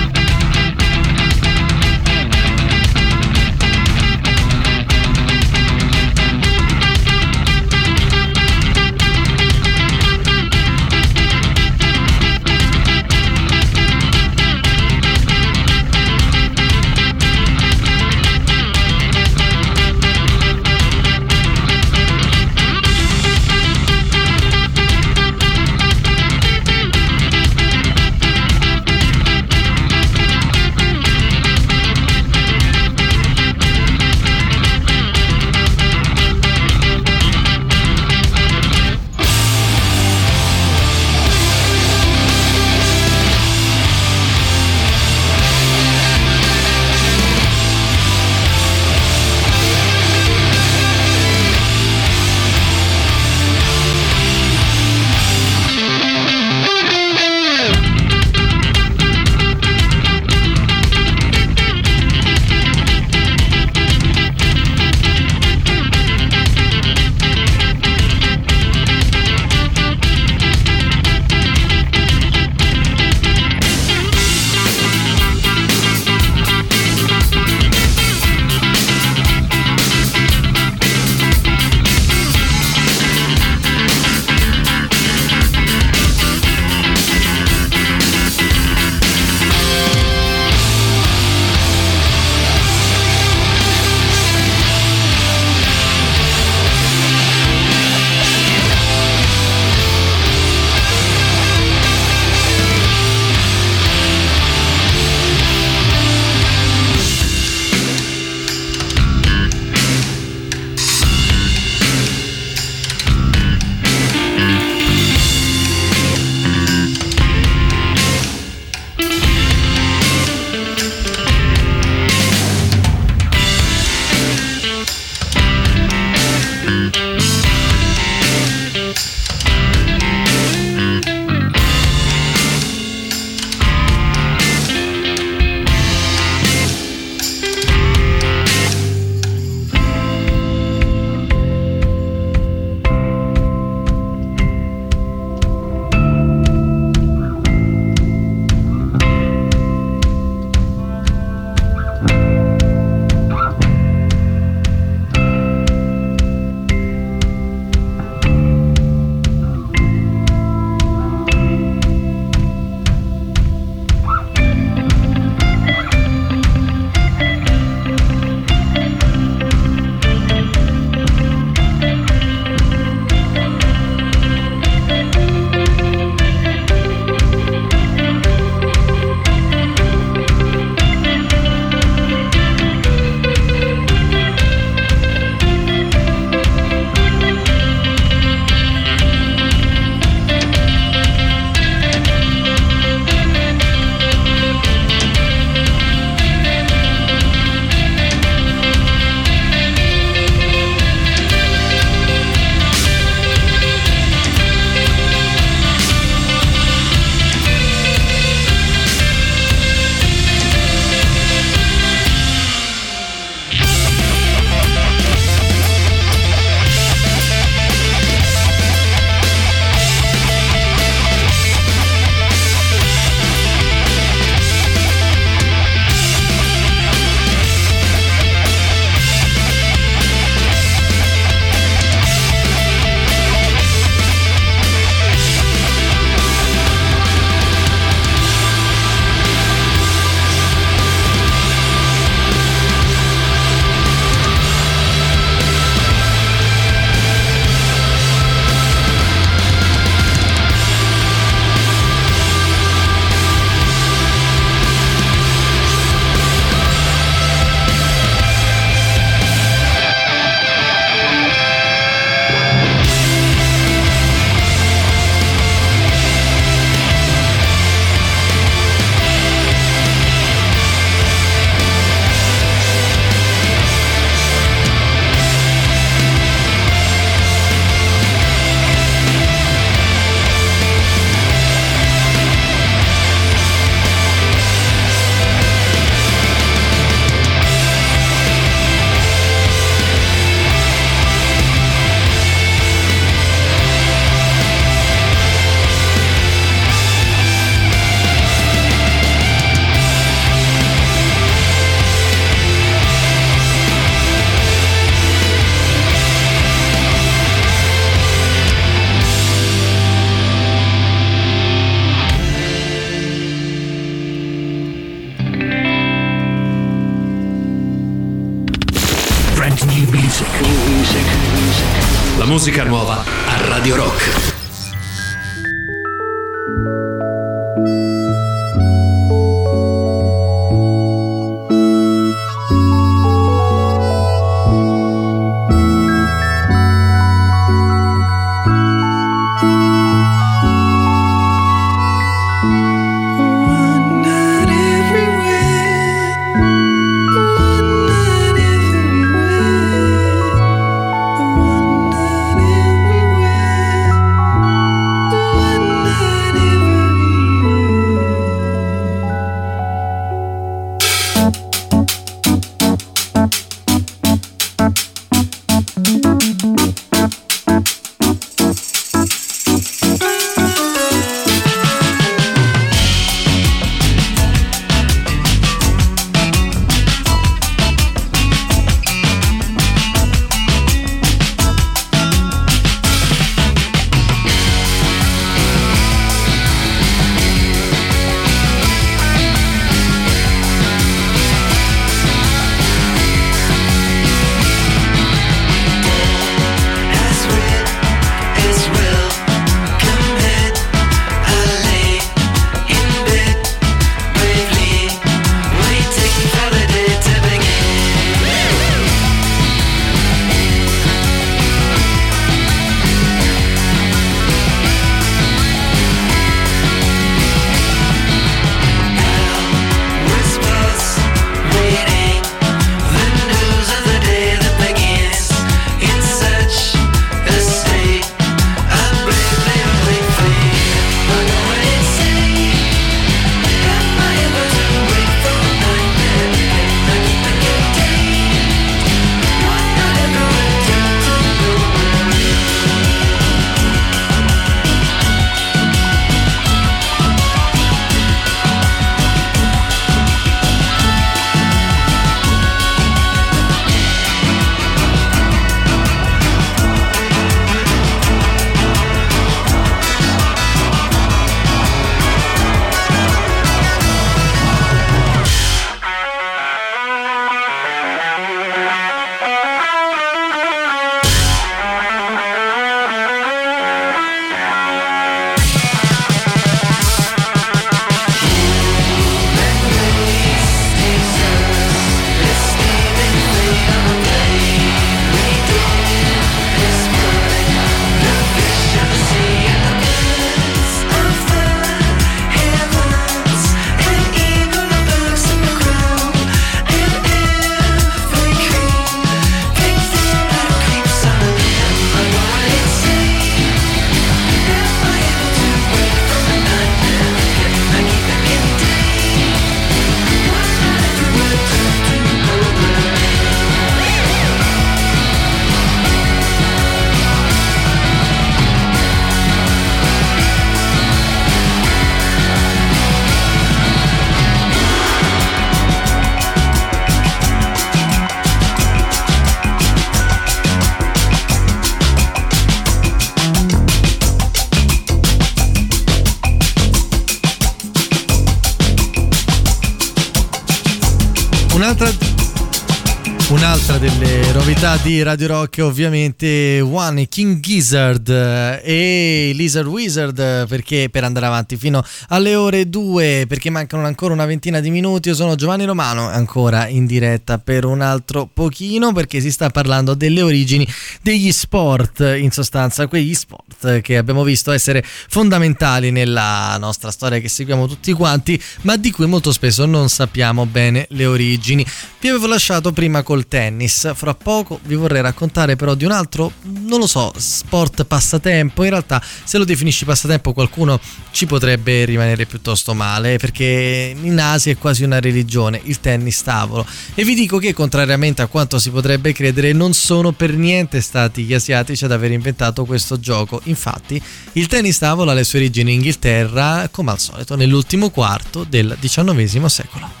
Di Radio Rock ovviamente One King Gizzard eh, e Lizard Wizard perché per andare avanti fino alle ore 2 perché mancano ancora una ventina di minuti. Io sono Giovanni Romano ancora in diretta per un altro pochino perché si sta parlando delle origini degli sport in sostanza quegli sport che abbiamo visto essere fondamentali nella nostra storia che seguiamo tutti quanti ma di cui molto spesso non sappiamo bene le origini. Vi avevo lasciato prima col tennis. Fra poco vi vorrei raccontare però di un altro non lo so sport passatempo. In realtà se lo definisci passatempo qualcuno ci potrebbe rimanere piuttosto male perché in Asia è quasi una religione il tennis tavolo. E vi dico che contrariamente a quanto si potrebbe credere non sono per niente stati gli asiatici ad aver inventato questo gioco. Infatti il tennis tavolo ha le sue origini in Inghilterra come al solito nell'ultimo quarto del XIX secolo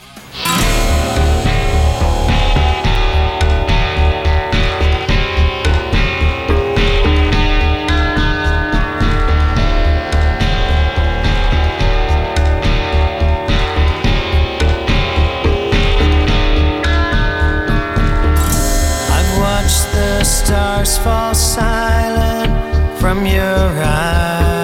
stars fall silent from your eyes.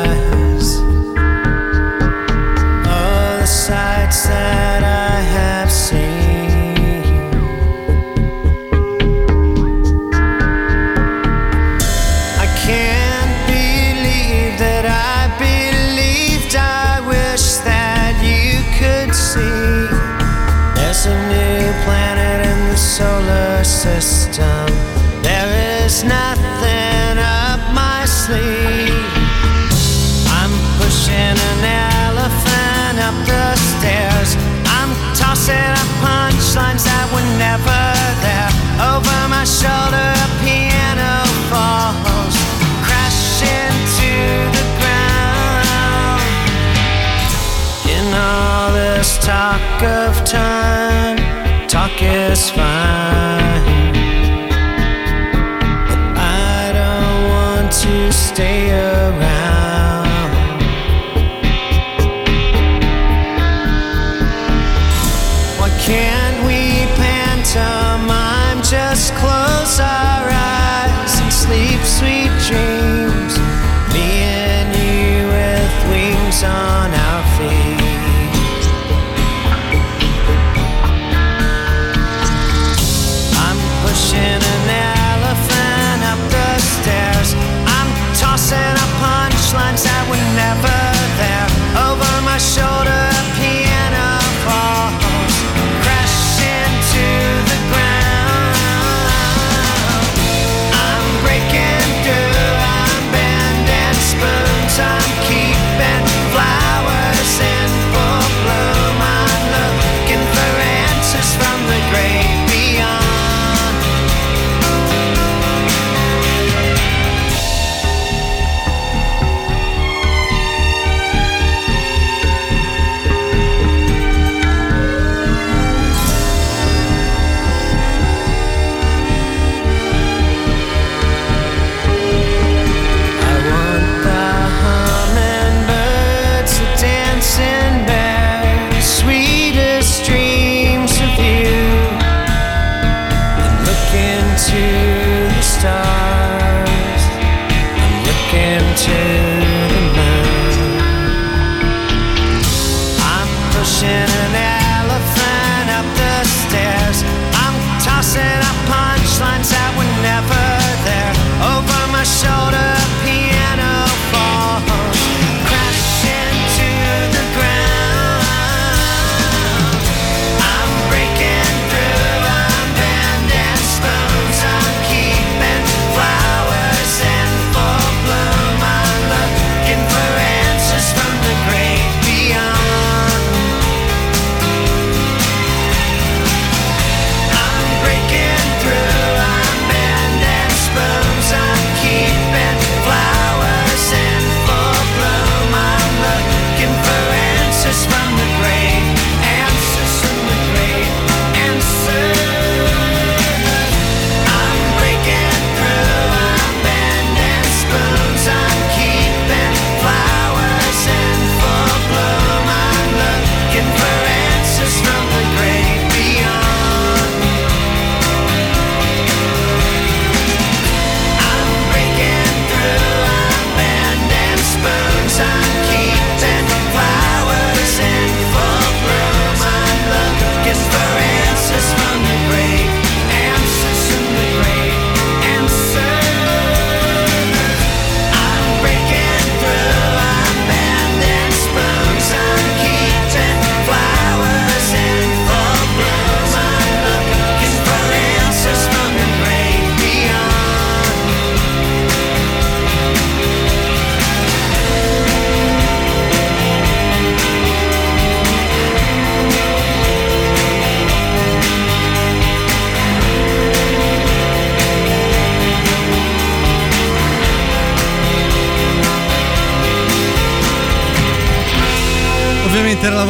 talk of time, talk is fine.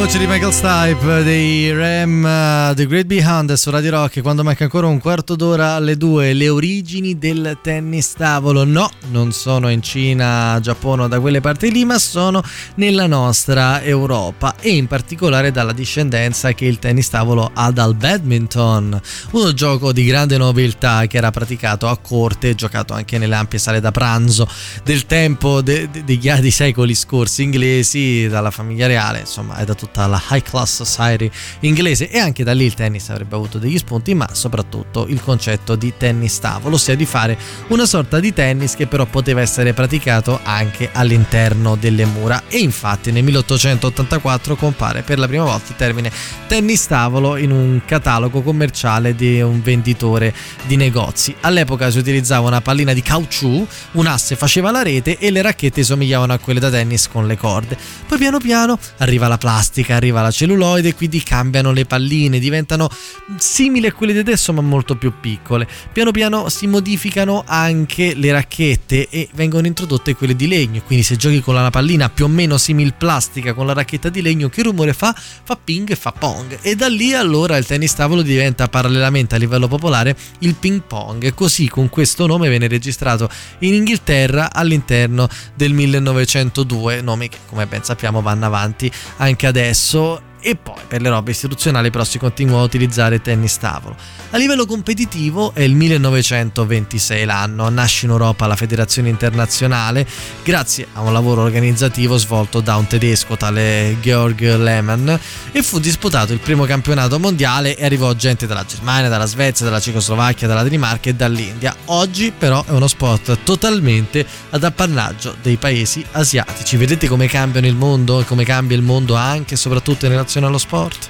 Voce di Michael Stipe dei Ram uh, The Great Beyond su Radio Rock quando manca ancora un quarto d'ora alle due. Le origini del tennis tavolo. No, non sono in Cina, Giappone o da quelle parti lì ma sono nella nostra Europa e in particolare dalla discendenza che il tennis tavolo ha dal badminton. Uno gioco di grande nobiltà che era praticato a corte giocato anche nelle ampie sale da pranzo del tempo de- de- degli anni secoli scorsi inglesi dalla famiglia reale insomma è da tutta la high class society inglese e anche da lì il tennis avrebbe avuto degli spunti ma soprattutto il concetto di tennis tavolo ossia di fare una sorta di tennis che però poteva essere praticato anche all'interno delle mura. E infatti nel 1884 compare per la prima volta il termine tennis tavolo in un catalogo commerciale di un venditore di negozi. All'epoca si utilizzava una pallina di caucciù un asse faceva la rete e le racchette somigliavano a quelle da tennis con le corde. Poi piano piano arriva la plastica, arriva la celluloide, quindi cambiano le palline, diventano simili a quelle di adesso ma molto più piccole. Piano piano si modificano anche le racchette e vengono introdotte quelle di legno, quindi se giochi con la pallina più o meno simil plastica con la racchetta di legno, che rumore fa? Fa ping e fa pong. E da lì allora il tennis tavolo diventa parallelamente a livello popolare il ping pong. Così con questo nome viene registrato in Inghilterra all'interno del 1902, nomi che come ben sappiamo vanno avanti anche adesso så e poi per le robe istituzionali però si continua a utilizzare tennis tavolo. A livello competitivo è il 1926 l'anno, nasce in Europa la federazione internazionale grazie a un lavoro organizzativo svolto da un tedesco tale Georg Lehmann e fu disputato il primo campionato mondiale e arrivò gente dalla Germania, dalla Svezia, dalla Cecoslovacchia, dalla Danimarca e dall'India. Oggi però è uno sport totalmente ad appannaggio dei paesi asiatici. Vedete come cambiano il mondo e come cambia il mondo anche e soprattutto in relazione allo sport?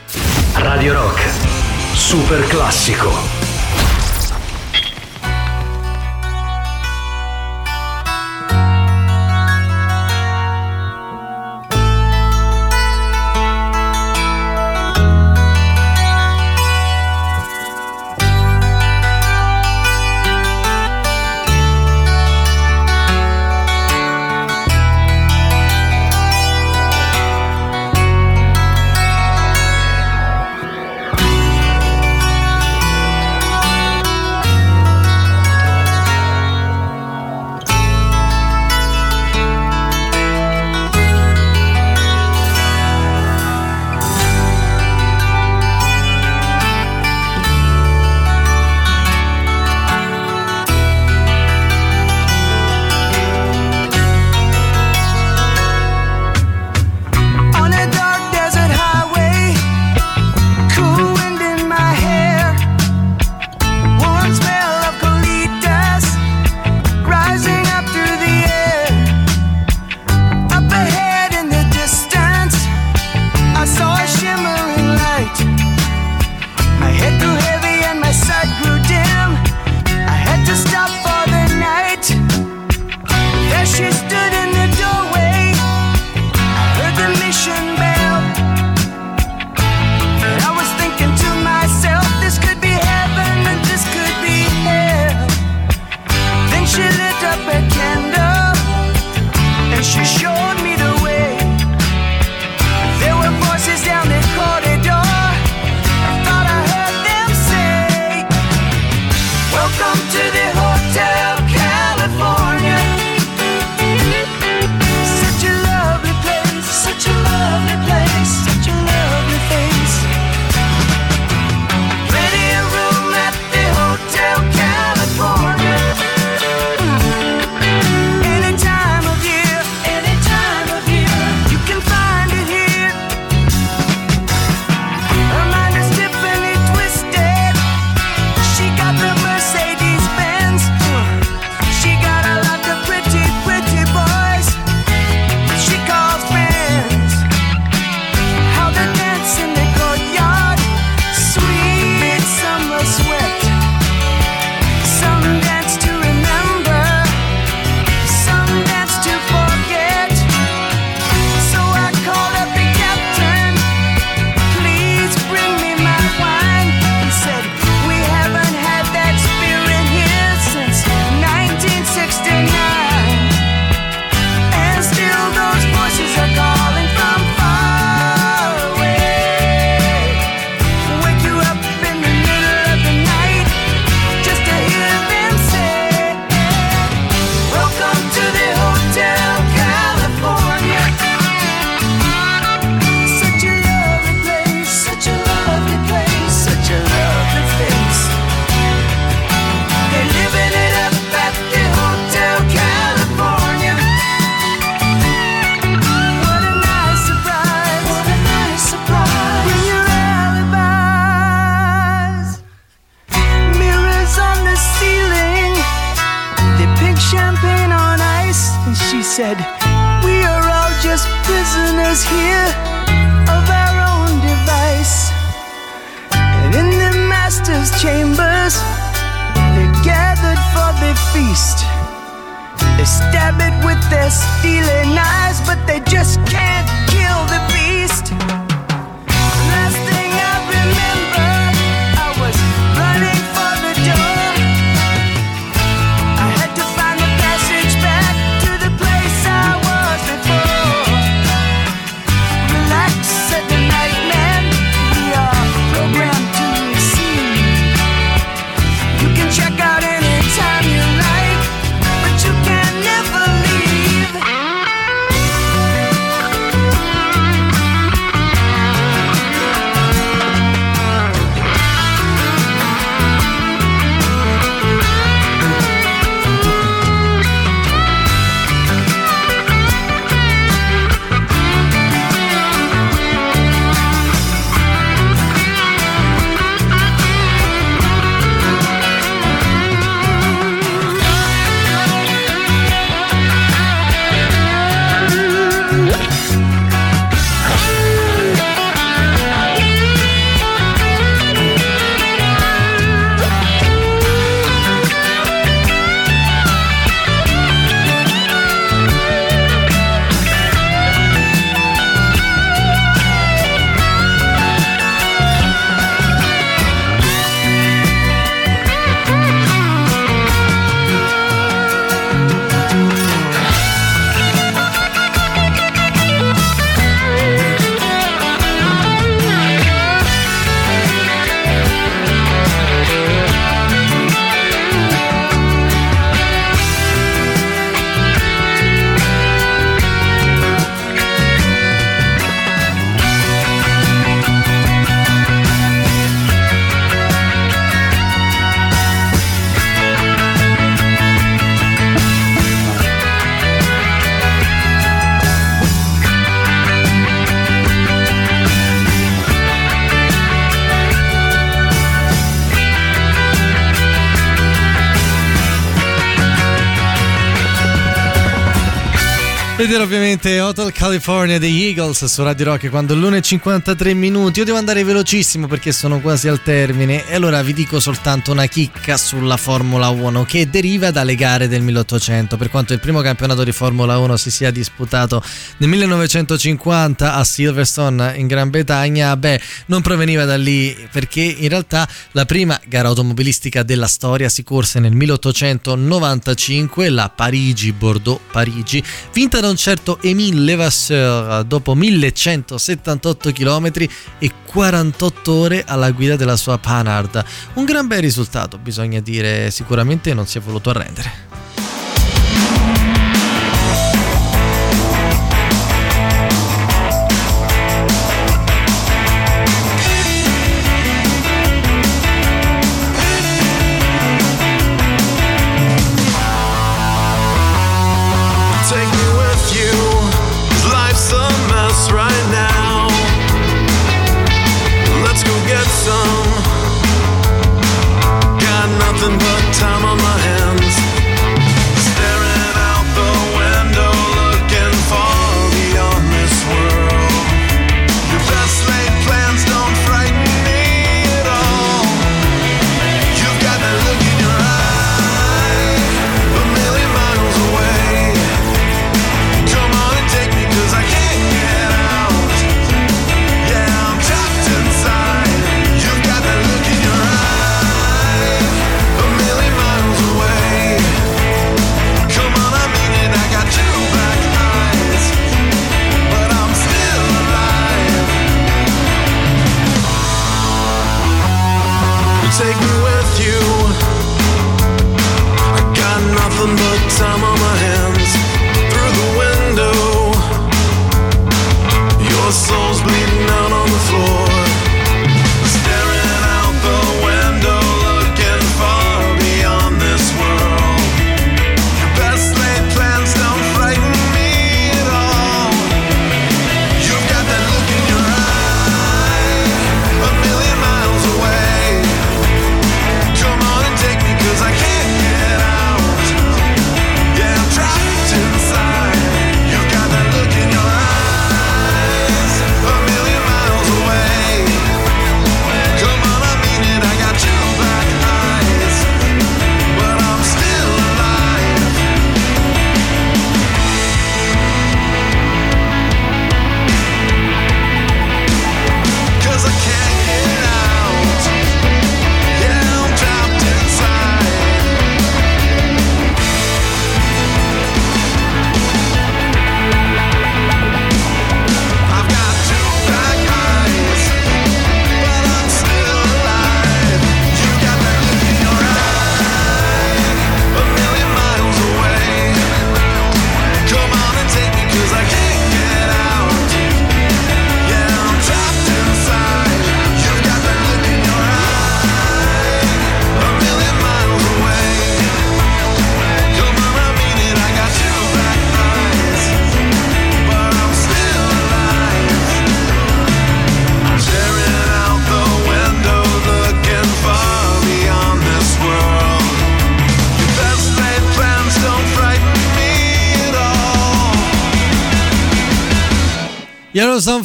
Radio Rock, super classico. vedere ovviamente Hotel California degli Eagles su Radio Rock quando l'1.53 minuti. Io devo andare velocissimo perché sono quasi al termine. E allora vi dico soltanto una chicca sulla Formula 1 che deriva dalle gare del 1800. Per quanto il primo campionato di Formula 1 si sia disputato nel 1950 a Silverstone in Gran Bretagna, beh, non proveniva da lì perché in realtà la prima gara automobilistica della storia si corse nel 1895, la Parigi-Bordeaux-Parigi, vinta da un concerto Émile Levasseur dopo 1178 km e 48 ore alla guida della sua Panhard. Un gran bel risultato, bisogna dire, sicuramente non si è voluto arrendere.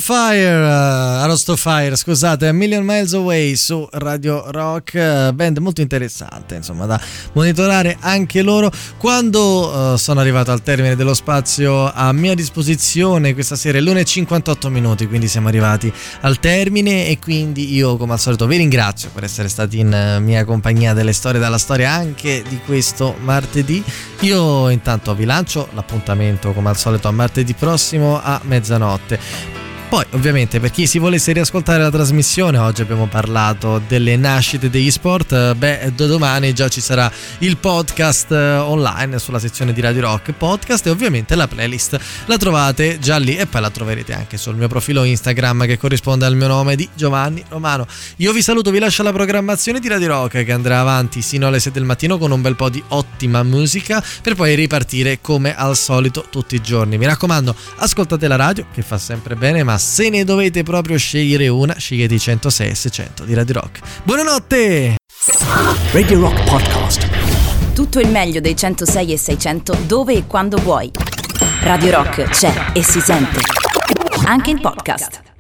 Fire, uh, Heroes to Fire, scusate, A Million Miles Away su Radio Rock, uh, band molto interessante, insomma, da monitorare anche loro. Quando uh, sono arrivato al termine dello spazio a mia disposizione questa sera è l'1.58 minuti, quindi siamo arrivati al termine e quindi io come al solito vi ringrazio per essere stati in eh, mia compagnia delle storie dalla storia anche di questo martedì. Io intanto vi lancio l'appuntamento come al solito a martedì prossimo a mezzanotte. Poi, ovviamente, per chi si volesse riascoltare la trasmissione, oggi abbiamo parlato delle nascite degli sport. eh, Beh, da domani già ci sarà il podcast eh, online sulla sezione di Radio Rock Podcast e ovviamente la playlist la trovate già lì e poi la troverete anche sul mio profilo Instagram che corrisponde al mio nome di Giovanni Romano. Io vi saluto, vi lascio la programmazione di Radio Rock che andrà avanti sino alle 6 del mattino con un bel po' di ottima musica per poi ripartire come al solito tutti i giorni. Mi raccomando, ascoltate la radio che fa sempre bene, ma se ne dovete proprio scegliere una, scegliete i 106 e 600 di Radio Rock. Buonanotte! Radio Rock Podcast. Tutto il meglio dei 106 e 600 dove e quando vuoi. Radio Rock c'è e si sente. Anche in podcast.